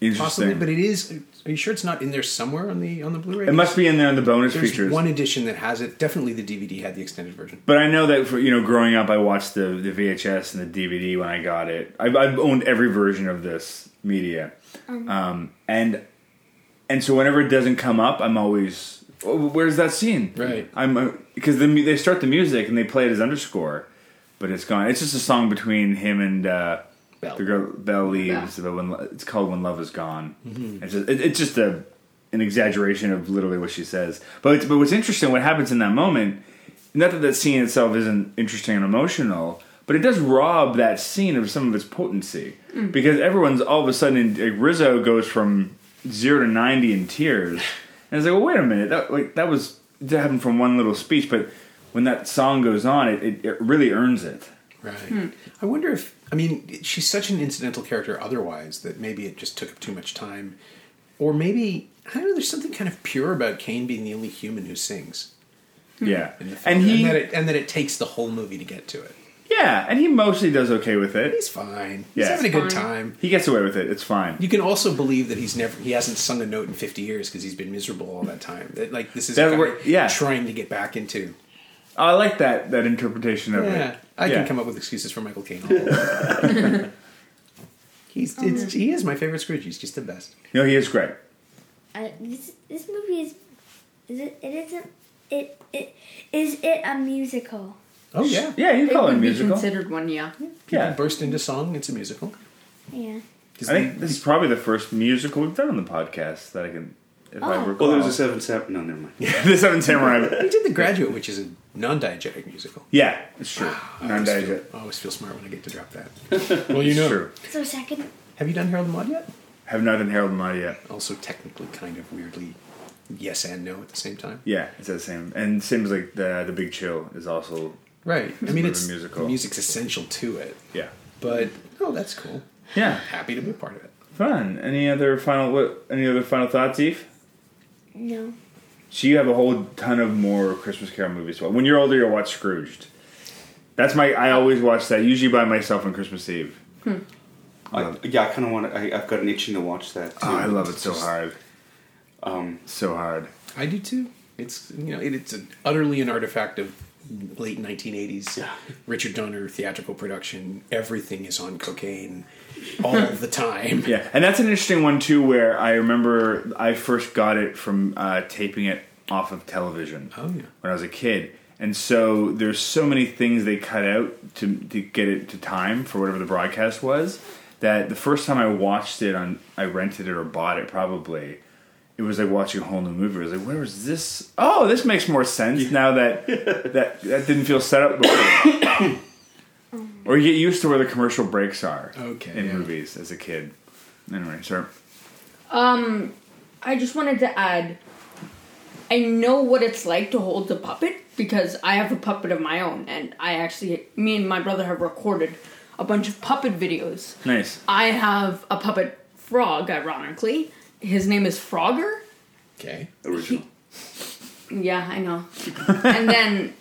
Interesting. Possibly, but it is. Are you sure it's not in there somewhere on the on the Blu-ray? it must be in there in the bonus There's features. one edition that has it. Definitely, the DVD had the extended version. But I know that for you know, growing up, I watched the the VHS and the DVD when I got it. I've, I've owned every version of this media, um, and and so whenever it doesn't come up, I'm always, oh, where's that scene? Right. I'm uh, because the, they start the music and they play it as underscore, but it's gone. It's just a song between him and uh, Belle. the girl. Belle leaves, but when it's called "When Love Is Gone." Mm-hmm. It's just, it, it's just a an exaggeration of literally what she says. But it's, but what's interesting, what happens in that moment, not that that scene itself isn't interesting and emotional, but it does rob that scene of some of its potency mm. because everyone's all of a sudden like, Rizzo goes from zero to ninety in tears, and I was like, well, wait a minute, that like that was that happened from one little speech, but when that song goes on, it, it, it really earns it. Right. Hmm. I wonder if I mean she's such an incidental character otherwise that maybe it just took up too much time, or maybe I don't know. There's something kind of pure about Caine being the only human who sings, Yeah, in the film, and he that it, and that it takes the whole movie to get to it. Yeah, and he mostly does okay with it. He's fine. He's Yeah. having a good Fine. time. He gets away with it. It's fine. You can also believe that he's never he hasn't sung a note in 50 years because he's been miserable all that time. That like this is That guy wor- yeah. trying to get back into. I like that that interpretation of Yeah, it. I Yeah. can come up with excuses for Michael Caine. all over. he's it's, he is my favorite Scrooge. He's just the best. No, he is great. Uh, this this movie is is it it isn't it it is it a musical? Oh yeah, Yeah, you It call it a would be musical. considered one, yeah. Yeah, burst into song. It's a musical. Yeah. I think this is probably the first musical we've done on the podcast that I can, if I Oh. recall. Well, there was a seven seven. No, never mind. Yeah, the Seven Samurai. we did The Graduate, which is a non-diegetic musical. yeah, it's true. Ah, I always, feel, Non-digest. I always feel smart when I get to drop that. well, you know. True. So second, Have you done Harold and Maude yet? Have not done Harold and Maude yet. Also, technically, kind of weirdly, yes and no at the same time. Yeah, it's the same. And same as like the the Big Chill is also Right. I mean, it's a musical. the music's essential to it, yeah. but oh, that's cool. Yeah, Happy to be a part of it. fun. Any other final what? Any other final thoughts, Eve? no. So you have a whole ton of more Christmas Carol movies. Well, when you're older, you'll watch Scrooged. That's my. I always watch that usually by myself on Christmas Eve. I, yeah, I kind of want to. I've got an itching to watch that. Too. Oh, I love it so just, hard, Um, so hard. I do too. It's you know, it, it's an, utterly an artifact of late 1980s Yeah. Richard Donner theatrical production. Everything is on cocaine all the time. Yeah, and that's an interesting one too. Where I remember I first got it from uh, taping it off of television Oh yeah. when I was a kid, and so there's so many things they cut out to to get it to time for whatever the broadcast was. That the first time I watched it on, I rented it or bought it probably. It was like watching a whole new movie. I was like, "Where was this? Oh, this makes more sense now that that that didn't feel set up before." or you get used to where the commercial breaks are Okay, in yeah. movies as a kid. Anyway, sir. Um, I just wanted to add. I know what it's like to hold a puppet because I have a puppet of my own, and I actually, me and my brother have recorded a bunch of puppet videos. Nice. I have a puppet frog, ironically. His name is Frogger. Okay. original. Yeah, I know. and then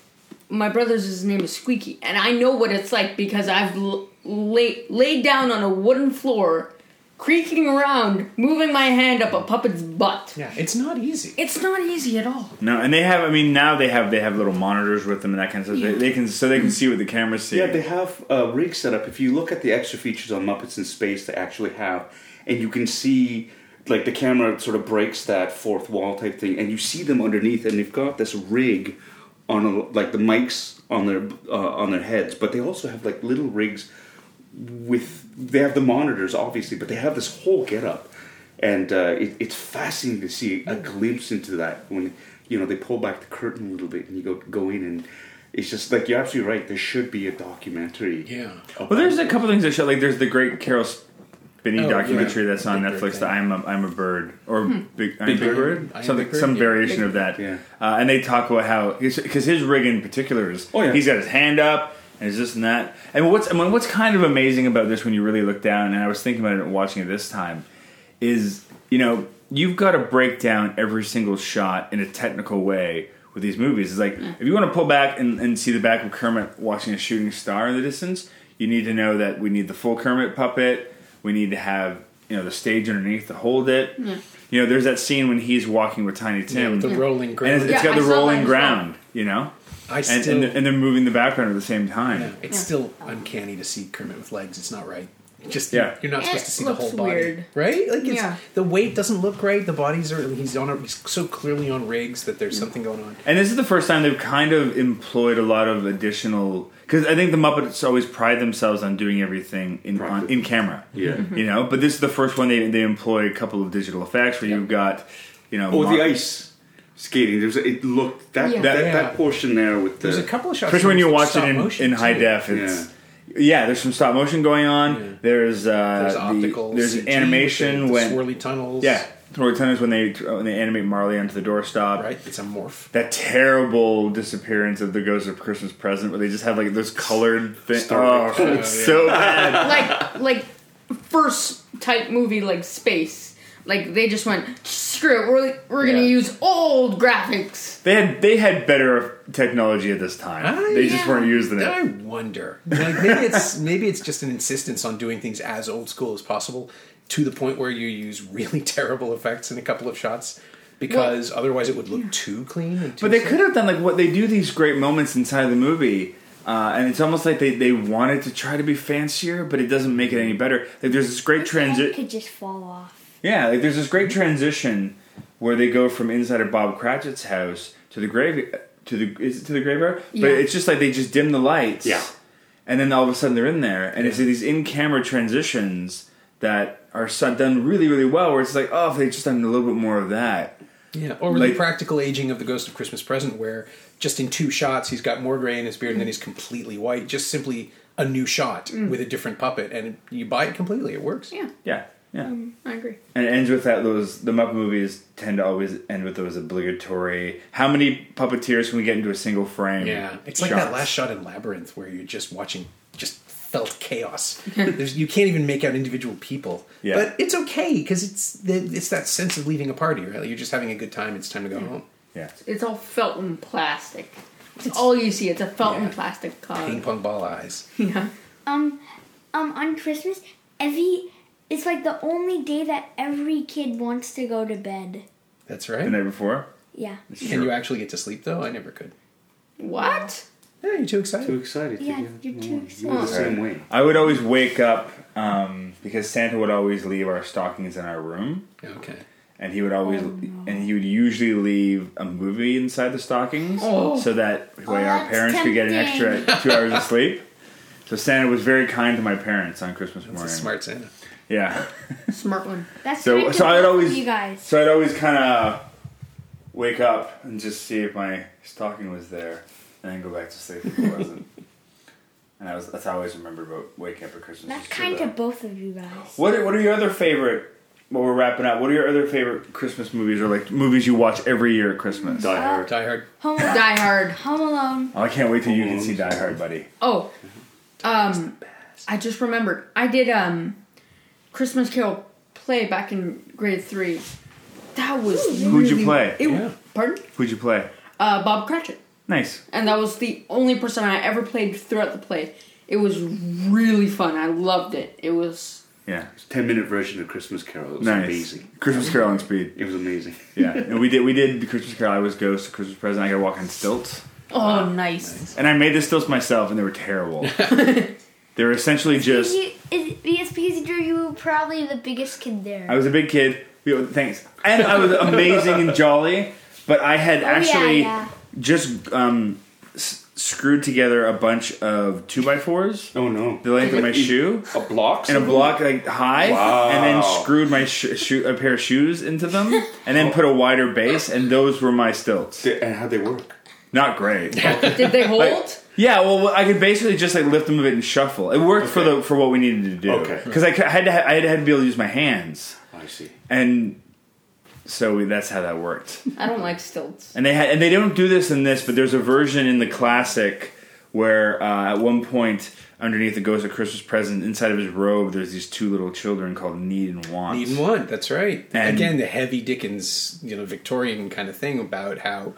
my brother's his name is Squeaky, and I know what it's like because I've l- lay, laid down on a wooden floor, creaking around, moving my hand up a puppet's butt. Yeah, it's not easy. It's not easy at all. No, and they have. I mean, now they have they have little monitors with them and that kind of stuff. They, they can so they can see what the cameras see. Yeah, they have a rig set up. If you look at the extra features on Muppets in Space, they actually have, and you can see like the camera sort of breaks that fourth wall type thing, and you see them underneath, and they've got this rig on a, like the mics on their uh, on their heads, but they also have like little rigs with they have the monitors obviously, but they have this whole get up, and uh, it, it's fascinating to see a glimpse into that when you know they pull back the curtain a little bit and you go go in and. It's just like you're absolutely right. There should be a documentary. Yeah. well, there's a couple things that show. Like there's the great Caroll Spinney Oh, documentary yeah. that's on Big Netflix. thing. That I'm a, I'm a bird or big, I'm Big big Bird. bird, I Am something Big some yeah. variation Big- of that. Yeah. Uh, and they talk about how because his rig in particular is Oh, yeah. he's got his hand up and it's this and that. And what's I mean, what's kind of amazing about this when you really look down, and I was thinking about it watching it this time, is you know you've got to break down every single shot in a technical way with these movies. It's like if you want to pull back and, and see the back of Kermit watching a shooting star in the distance, you need to know that we need the full Kermit puppet. We need to have you know the stage underneath to hold it. You know, there's that scene when he's walking with Tiny Tim, the rolling and ground. it's, it's Yeah, got the saw rolling as well. ground. You know, I and still, and, they're, and they're moving the background at the same time. yeah, it's still uncanny to see Kermit with legs. It's not right. Just Yeah. you're not It supposed to see the whole body, weird. right? Like it's Yeah. the weight doesn't look right. The bodies are he's on a, he's so clearly on rigs that there's mm. something going on. And this is the first time they've kind of employed a lot of additional because I think the Muppets always pride themselves on doing everything in on, in camera. Yeah. You know, but this is the first one they they employ a couple of digital effects where you've got, you know, Oh, Mar- the ice skating. There's a, it looked that Yeah. that, Yeah. that portion there with the There's a couple of shots, Especially when you watch it in, in high too. def, it's yeah. There's some stop motion going on. Yeah. There's uh, There's the- optical. there's CG animation with the, when swirly tunnels. yeah, Roy Tunnels when they when they animate Marley onto the doorstop. right. It's a morph. That terrible disappearance of the Ghost of Christmas Present, where they just have like those colored things. Star Oh, Wars. it's so bad. like like first type movie like space. Like they just went screw it. We're we're gonna Yeah. use old graphics. They had they had better technology at this time. They just weren't using it. I wonder. Like maybe it's maybe it's just an insistence on doing things as old school as possible, to the point where you use really terrible effects in a couple of shots, because otherwise it would look too clean. And too But they simple. could have done like what they do these great moments inside the movie. Uh, and it's almost like they, they wanted to try to be fancier, but it doesn't make it any better. Like there's this great Head transition. could just fall off. Yeah, like there's this great transition where they go from inside of Bob Cratchit's house to the grave to the is it to the graveyard, Yeah. but it's just like they just dim the lights. Yeah. and then all of a sudden they're in there, and it's these in camera transitions that are done really, really well. Where it's like, oh, if they just done a little bit more of that. Yeah, or Like- the practical aging of the Ghost of Christmas Present, where just in two shots he's got more gray in his beard and then he's completely white. Just simply a new shot mm. with a different puppet, and you buy it completely. It works. Yeah, Yeah, yeah. Mm, I agree. And it ends with that. Those the Muppet movies tend to always end with those obligatory. How many puppeteers can we get into a single frame? Yeah, it's like that last shot in Labyrinth where you're just watching just felt chaos. There's, you can't even make out individual people, Yeah. but it's okay because it's the, it's that sense of leaving a party. Right, you're just having a good time. It's time to go home. Yeah. It's all felt in plastic. It's all you see. It's a felt in Yeah. plastic cloud. Ping pong ball eyes. Yeah. Um, um, on Christmas, every it's like the only day that every kid wants to go to bed. That's right. The night before. Yeah. Can you actually get to sleep though? I never could. What? Yeah, you're too excited. Too excited. to Yeah, get- you're too We're the excited. same way. I would always wake up um, because Santa would always leave our stockings in our room, Okay. and he would always and he would usually leave a movie inside the stockings, Oh. so that way Oh, our that's parents could get an extra two hours of sleep. So Santa was very kind to my parents on Christmas That's morning. a smart Santa. Yeah. Smart one. That's So- kind so I'd always- you guys. So I'd always kind of wake up and just see if my stocking was there, and then go back to sleep if it wasn't. and that was that's how I always remember about waking up at Christmas. That's is to kind of both of you guys. What are, what are your other favorite? While we're wrapping up, what are your other favorite Christmas movies or like movies you watch every year at Christmas? Die Hard. Die Hard. Home, Die Hard. Home Alone. Oh, I can't wait till you can see Die Hard, buddy. Oh, um, I just remembered. I did um, Christmas Carol play back in grade three. That was Who'd you play? It, Yeah. Pardon? Who'd you play? Uh, Bob Cratchit, Nice. and that was the only person I ever played throughout the play. It was really fun. I loved it. It was Yeah. It's Ten minute version of Christmas Carol. It was Nice. amazing. Christmas Carol on speed. It was amazing. Yeah. and we did we did the Christmas Carol. I was Ghost, Christmas present. I got to walk on stilts. oh nice. And I made the stilts myself, and they were terrible. they were essentially just. You, it, it's because you're you were probably the biggest kid there. I was a big kid. Thanks. And I was amazing and jolly, but I had Oh, actually yeah, yeah. Just um, s- screwed together a bunch of two by fours, Oh no. the length of my shoe, A block? and a block like high, Wow. and then screwed my sh- shoe, a pair of shoes into them, and then put a wider base, and those were my stilts. And how'd they work? Not great. Did they hold? Like- Yeah, well, I could basically just like lift them a bit and shuffle. It worked for the for what we needed to do. Okay. because I had to ha- I had to be able to use my hands, I see. and so we, that's how that worked. I don't like stilts. And they had, and they don't do this in this, but there's a version in the classic where uh, at one point underneath the Ghost of Christmas Present, inside of his robe, there's these two little children called Need and Want. Need and want. That's right. And- Again, the heavy Dickens, you know, Victorian kind of thing about how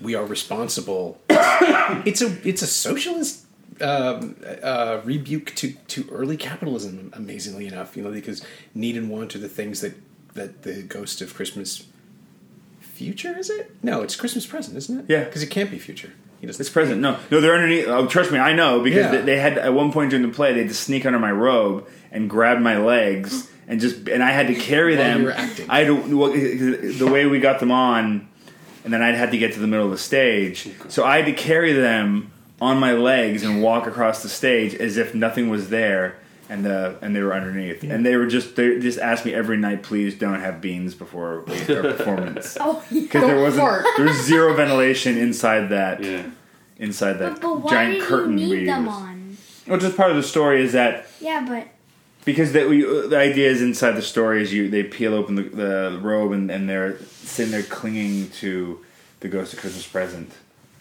we are responsible. it's a it's a socialist um, uh, rebuke to to early capitalism. Amazingly enough, you know, because need and want are the things that that the Ghost of Christmas Future is it? No, it's Christmas present, isn't it? Yeah. because it can't be future. He doesn't. It's present. No, no, they're underneath. Oh, trust me, I know because Yeah. they, they had at one point during the play they had to sneak under my robe and grab my legs and just and I had to carry While them. you were acting. I had to well, the way we got them on, and then I'd had to get to the middle of the stage, oh, so I had to carry them on my legs and walk across the stage as if nothing was there. And the and they were underneath, and they were just they just asked me every night, please don't have beans before our performance, oh, because there wasn't fart. there was zero ventilation inside that Yeah. inside that but, but giant did you curtain we need them use. on? Which is part of the story is that Yeah, but because that we, uh, the idea is inside the story is you they peel open the, the robe and, and they're sitting there clinging to the ghost of Christmas present.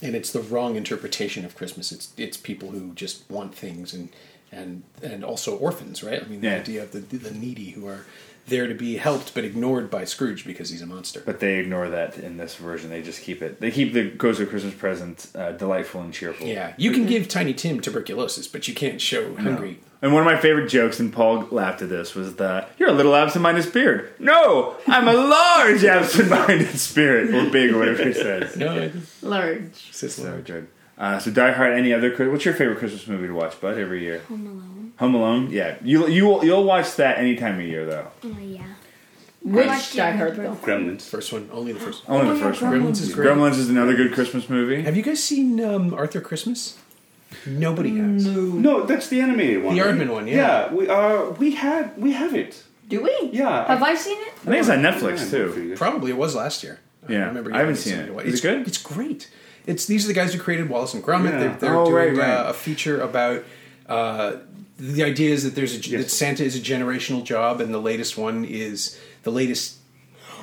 and it's the wrong interpretation of Christmas. It's it's people who just want things and and and also orphans, right? I mean, the Yeah. idea of the the needy who are there to be helped but ignored by Scrooge because he's a monster. But they ignore that in this version. They just keep it. They keep the ghost of Christmas present uh, delightful and cheerful. yeah, you can give Tiny Tim tuberculosis, but you can't show hungry. And one of my favorite jokes, and Paul laughed at this, was that "You're a little absent-minded spirit." No, I'm a large absent-minded spirit, or big, or whatever he says. No, Large. it's So good. Uh, so Die Hard. Any other? Chris- What's your favorite Christmas movie to watch, Bud? Every year. Home Alone. Home Alone. Yeah, you you you'll watch that any time of year though. Oh yeah. Which watched Die Hard my though? Gremlins. first one, only the first. Only Oh, the yeah, first one. Gremlins is great. Gremlins is another good Christmas movie. Have you guys seen um, Arthur Christmas? Nobody has. No, that's the animated one. The right? Aardman one, yeah. Yeah, we uh we had we have it. Do we? Yeah. Have I seen it? I think it's on Yeah, Netflix too. Probably it was last year. Yeah. remember I haven't getting seen it. away. Is it it's, good? It's great. It's these are the guys who created Wallace and Gromit. Yeah. They're, they're Oh, doing right, right. Uh, a feature about. Uh, the idea is that there's a that Santa is a generational job, and the latest one is the latest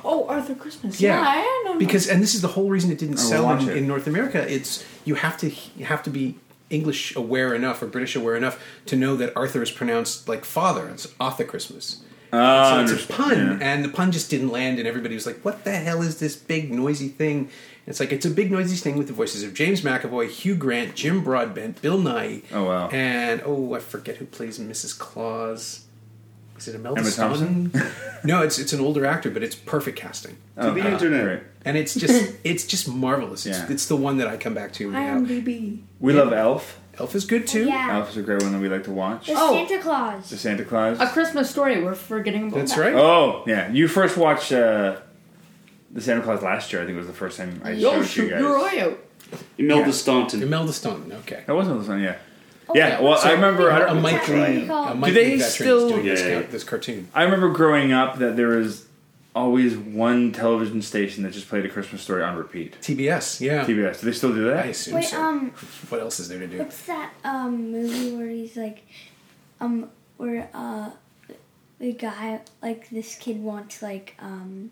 Oh, Arthur Christmas. Yeah, Yeah, I don't know. because and this is the whole reason it didn't I sell in, it. in North America. It's you have to you have to be English aware enough or British aware enough to know that Arthur is pronounced like father. It's Arthur Christmas. Ah, so it's a pun, yeah. and the pun just didn't land, and everybody was like, "What the hell is this big noisy thing?" And it's like it's a big noisy thing with the voices of James McAvoy, Hugh Grant, Jim Broadbent, Bill Nighy. Oh, wow. And oh, I forget who plays Mrs. Claus. Is it Imelda Emma Staunton? no, it's it's an older actor, but it's perfect casting to the Okay, internet. great. and it's just it's just marvelous. It's, Yeah. it's the one that I come back to now. IMDb. We love Elf. Elf is good too. Yeah. Elf is a great one that we like to watch. The Oh. Santa Claus. The Santa Claus. A Christmas Story. We're forgetting about That's that. right. Oh yeah, you first watched uh, the Santa Claus last year. I think it was the first time I Yo, showed you shoot guys. your eye out. Imelda Yeah. Staunton. Imelda Staunton. Okay. That wasn't the one, yeah. Oh, yeah, well, So, I remember. I, a don't, What's Mike movie Lee, called? a Do they Lee veteran still- is doing this, Yeah, yeah. ca- this cartoon. I remember growing up that there was always one television station that just played a Christmas story on repeat. TBS. Yeah. TBS. Do they still do that? I assume Wait, so. um, what else is there to do? what's that um movie where he's like, um, where uh, the guy like this kid wants like um,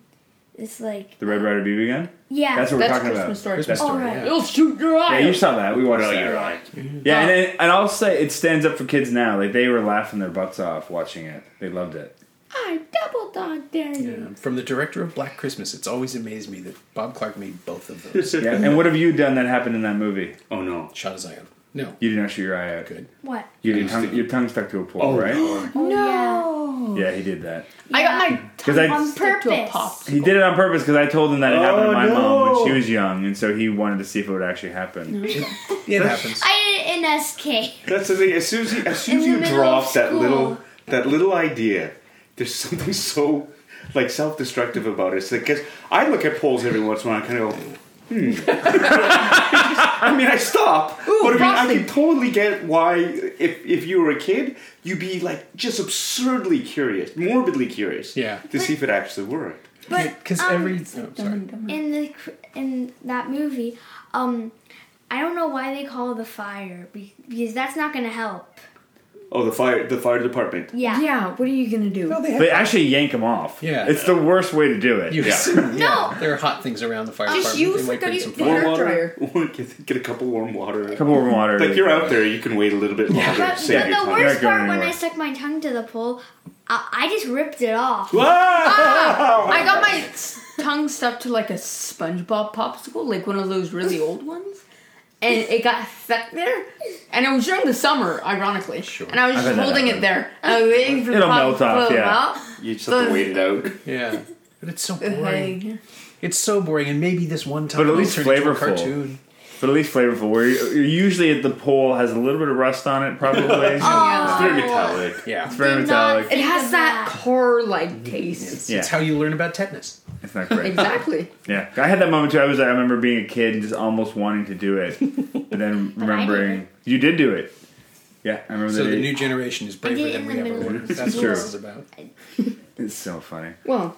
this like The Red uh, Rider BB gun. yeah. That's what we're That's talking Christmas about. Story. Christmas Oh, story. right. Yeah. It'll shoot your eye Yeah, you saw that. We watched Well, that. you're right. Mm-hmm. Yeah, and, and I'll say it stands up for kids now. Like they were laughing their butts off watching it. They loved it. I double dog dare you. Yeah. From the director of Black Christmas, it's always amazed me that Bob Clark made both of those. Yeah. and what have you done that happened in that movie? Oh no. Shot as I am. No. You did not shoot your eye out. Good. What? You, your, tongue, your tongue stuck to a pole, Oh, right? Oh, No. Yeah, he did that. I got my 'Cause tongue I- On stuck to a purpose. He did it on purpose because I told him that it happened to Oh, my mom when she was young, and so he wanted to see if it would actually happen. It happens. I did it in SK. That's the thing. As soon as you, as soon as you middle drop that little that little idea, there's something so like self-destructive about it. Because like, 'cause I look at polls every once in a while, and kind of go, hmm. I mean, I stop, Ooh, but I mean, I can totally get why if if you were a kid, you'd be like just absurdly curious, morbidly curious, Yeah. to see if it actually worked. But Because um, every. Oh, Dumb sorry. and in the in that movie, um, I don't know why they call the fire because that's not going to help. Oh, the fire the fire department. Yeah. Yeah, what are you gonna do? Well, they They actually yank him off. Yeah. It's the worst way to do it. You Yeah. yeah. No. There are hot things around the fire Just department. use They might the- the- Hair Warm dryer. water. Get, get a couple warm water. A couple of water. Like you're out there, you can wait a little bit longer. But, save but your the time. worst Not going part when I stuck my tongue to the pole, I, I just ripped it off. Wow! Ah! I got my tongue stuck to like a SpongeBob popsicle, like one of those really old ones, and it got stuck there. And it was during the summer, ironically. Sure. And I was I've just holding it there. I was waiting for It'll pop melt off, blow yeah. out. You just have to wait it out. Yeah. But it's so boring. It's so boring, and maybe this one time But at least turn into a flavorful. cartoon. But at least flavorful. Where you- usually the pole has a little bit of rust on it, probably. Oh, yeah. It's very metallic. Yeah. It's very Did metallic. It has that core-like taste. Yeah. It's how you learn about tetanus. It's not great. Exactly. Yeah, I had that moment too. I was, I remember being a kid and just almost wanting to do it, but then But remembering didn't. you did do it. Yeah, I remember So that. the it- new generation is braver did it than we ever were. of That's what true. this is about. it's so funny. Well,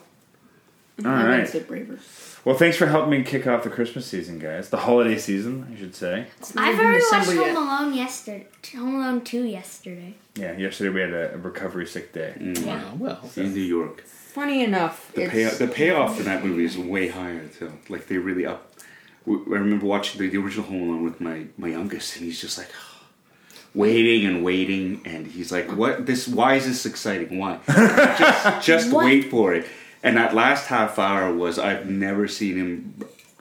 All I would right. say braver. Well, thanks for helping me kick off the Christmas season, guys. The holiday season, I should say. I've in already watched Home yet. Alone yesterday. Home Alone 2 yesterday. Yeah, yesterday we had a, a recovery sick day. Mm. Wow. Well, In New York. Funny enough, The, it's, pay, the payoff for that movie is way higher too. Like they really up. I remember watching the, the original Home Alone with my my youngest, and he's just like waiting and waiting, and he's like, "What? This? Why is this exciting? Why? just just What? wait for it." And that last half hour was I've never seen him.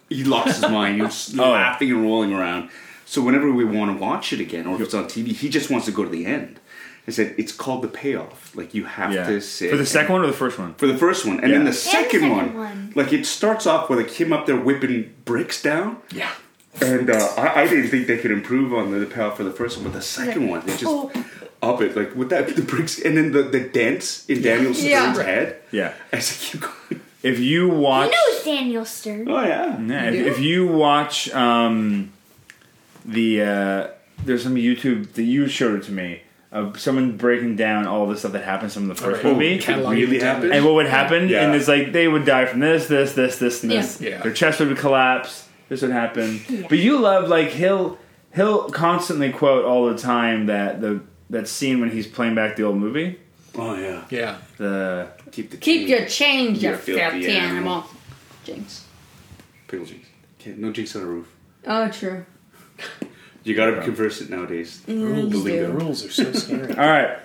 He lost his mind. He was Oh. laughing and rolling around. So whenever we want to watch it again, or if it's on TV, he just wants to go to the end. I said it's called the payoff. Like you have Yeah. to sit For the second one or the first one? for the first one, and then the second, second one, one. like it starts off with like him up there whipping bricks down, yeah. and uh, I, I didn't think they could improve on the, the payoff for the first one, but the second one they just Oh. up it like with that the bricks, and then the the dents in Daniel Stern's Yeah. head. Yeah. As I keep going, If you watch. He knows Daniel Stern. oh yeah, Yeah, if, if you watch um, the uh, there's some YouTube that you showed it to me of someone breaking down all the stuff that happens from the first Right. movie. Cataloging really the happened? damage. and what would happen? Yeah. And it's like they would die from this, this, this, this, and this. Yeah. Yeah. Their chest would collapse. This would happen. But you love like he'll he'll constantly quote all the time that the that scene when he's playing back the old movie. Oh yeah. Yeah. The Keep the Keep change. your change, you You filthy filthy animal. animal. Jinx. pickle jinx. Okay, no jinx on a roof. Oh, true. You gotta converse it nowadays. Mm, The you lingo. The rules are so scary. all right.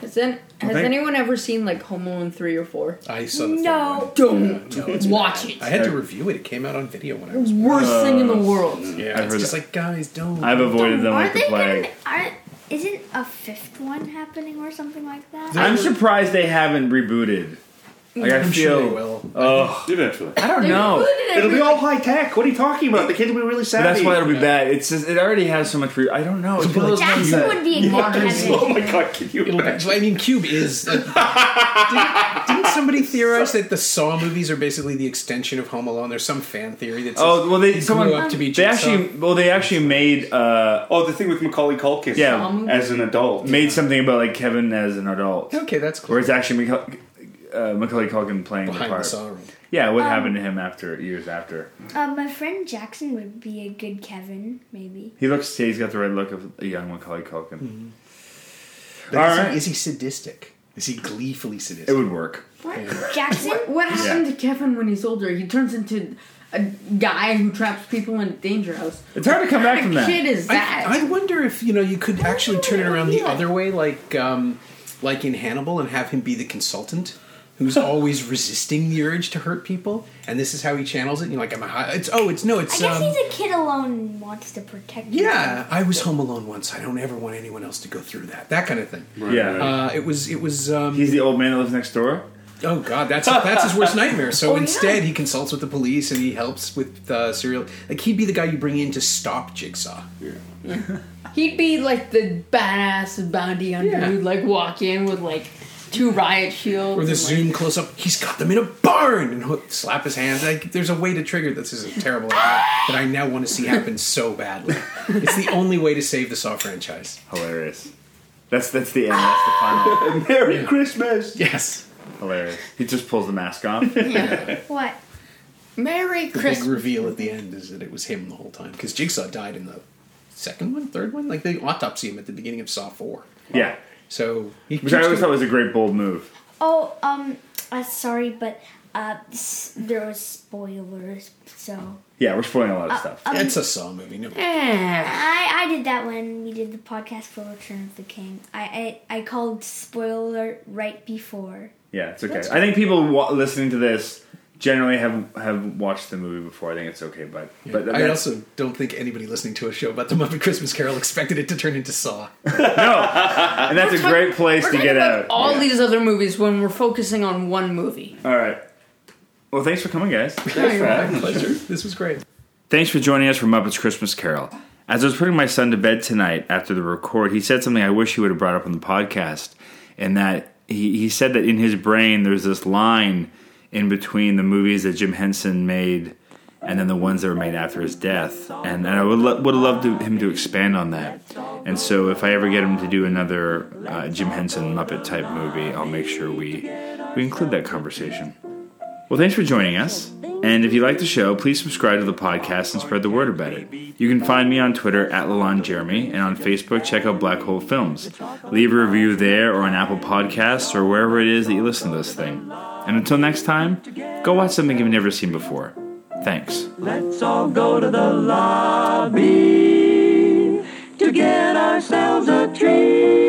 Has, then, has thank- anyone ever seen like Home Alone 3 or 4? I saw the No. third one. Don't No, it's watch bad. it. I had to review it. It came out on video when I was. Worst thing in the world. Yeah, I've it's heard just that. like guys, don't. I've avoided them Aren't like the they gonna? plague. Aren't, isn't a fifth one happening or something like that? I'm surprised they haven't rebooted. Like I I'm feel. sure they will. Oh, Eventually. I don't know. It'll be all high tech. What are you talking about? The kids will be really But savvy. that's why it'll be bad. It's just it already has so much. Re- I don't know. It's one of those ones Jackson that- would be a good Oh Kevin. my god, can you It'll be, imagine? I mean, Cube is. Uh, didn't, didn't somebody theorize that the Saw movies are basically the extension of Home Alone? There's some fan theory that Oh well, they someone grew up to be they Jigsaw. actually well they actually made uh Oh, the thing with Macaulay Culkin. Yeah. Um, As an adult. made something about like Kevin as an adult, Okay, that's cool. where it's actually Maca- uh, Macaulay Culkin playing the Behind the part. Saw room. Yeah, what Um, happened to him after years after? Uh, my friend Jackson would be a good Kevin, maybe. He looks. He's got the right look of a young Macaulay Culkin. Mm-hmm. All is, right. he, is he sadistic? Is he gleefully sadistic? It would work. What Jackson. What, what happened Yeah. to Kevin when he's older? He turns into a guy who traps people in a danger house. It's hard to come back from that. kid is that? I, I wonder if you know you could actually turn it around the other way, like um, like in Hannibal, and have him be the consultant who's always resisting the urge to hurt people, and this is how he channels it. You're like, I'm a high. It's oh, it's no, it's. I guess um, he's a kid alone and wants to protect. yeah. I was home alone once. I don't ever want anyone else to go through that. That kind of thing. Yeah. Uh, it was it was um, He's the old man that lives next door. Oh God, that's that's his worst nightmare. So Oh, yeah. instead, he consults with the police and he helps with uh, serial. Like he'd be the guy you bring in to stop Jigsaw. Yeah. He'd be like the badass bounty hunter Yeah. who'd like walk in with like two riot shields. Or the and, zoom close up. He's got them in a barn and he'll slap his hands. Like there's a way to trigger this. Is a terrible idea that I now want to see happen so badly. It's the only way to save the Saw franchise. Hilarious. That's that's the end. That's the final. Merry Christmas. Yes, Hilarious. He just pulls the mask off. Yeah. What? Merry the big reveal at the end is that it was him the whole time because Jigsaw died in the second one, third one. Like they autopsy him at the beginning of Saw Four. Yeah. So he Which I always thought was a great bold move. Oh, um, uh, sorry, but uh, there was spoilers, so Yeah, we're spoiling a lot of stuff. um, It's a Saw movie. No. Eh. I I did that when we did the podcast for Return of the King. I I, I called spoiler right before. Yeah, it's okay. I think people wa- listening to this generally have have watched the movie before. I think it's okay, but but I also don't think anybody listening to a show about the Muppet Christmas Carol expected it to turn into Saw. no, and that's a Talk- great place we're to get about out. All Yeah. these other movies when we're focusing on one movie. All right. Well, thanks for coming, guys. Pleasure. This was great. Thanks for joining us for Muppets Christmas Carol. As I was putting my son to bed tonight after the record, he said something I wish he would have brought up on the podcast, and that he, he said that in his brain there's this line in between the movies that Jim Henson made and then the ones that were made after his death. And, and I would, lo- would loved to, him to expand on that. And so if I ever get him to do another uh, Jim Henson Muppet type movie, I'll make sure we, we include that conversation. Well, thanks for joining us. And if you like the show, please subscribe to the podcast and spread the word about it. You can find me on Twitter at LalonJeremy and on Facebook, check out Black Hole Films. Leave a review there or on Apple Podcasts or wherever it is that you listen to this thing. And until next time, go watch something you've never seen before. Thanks. Let's all go to the lobby to get ourselves a treat.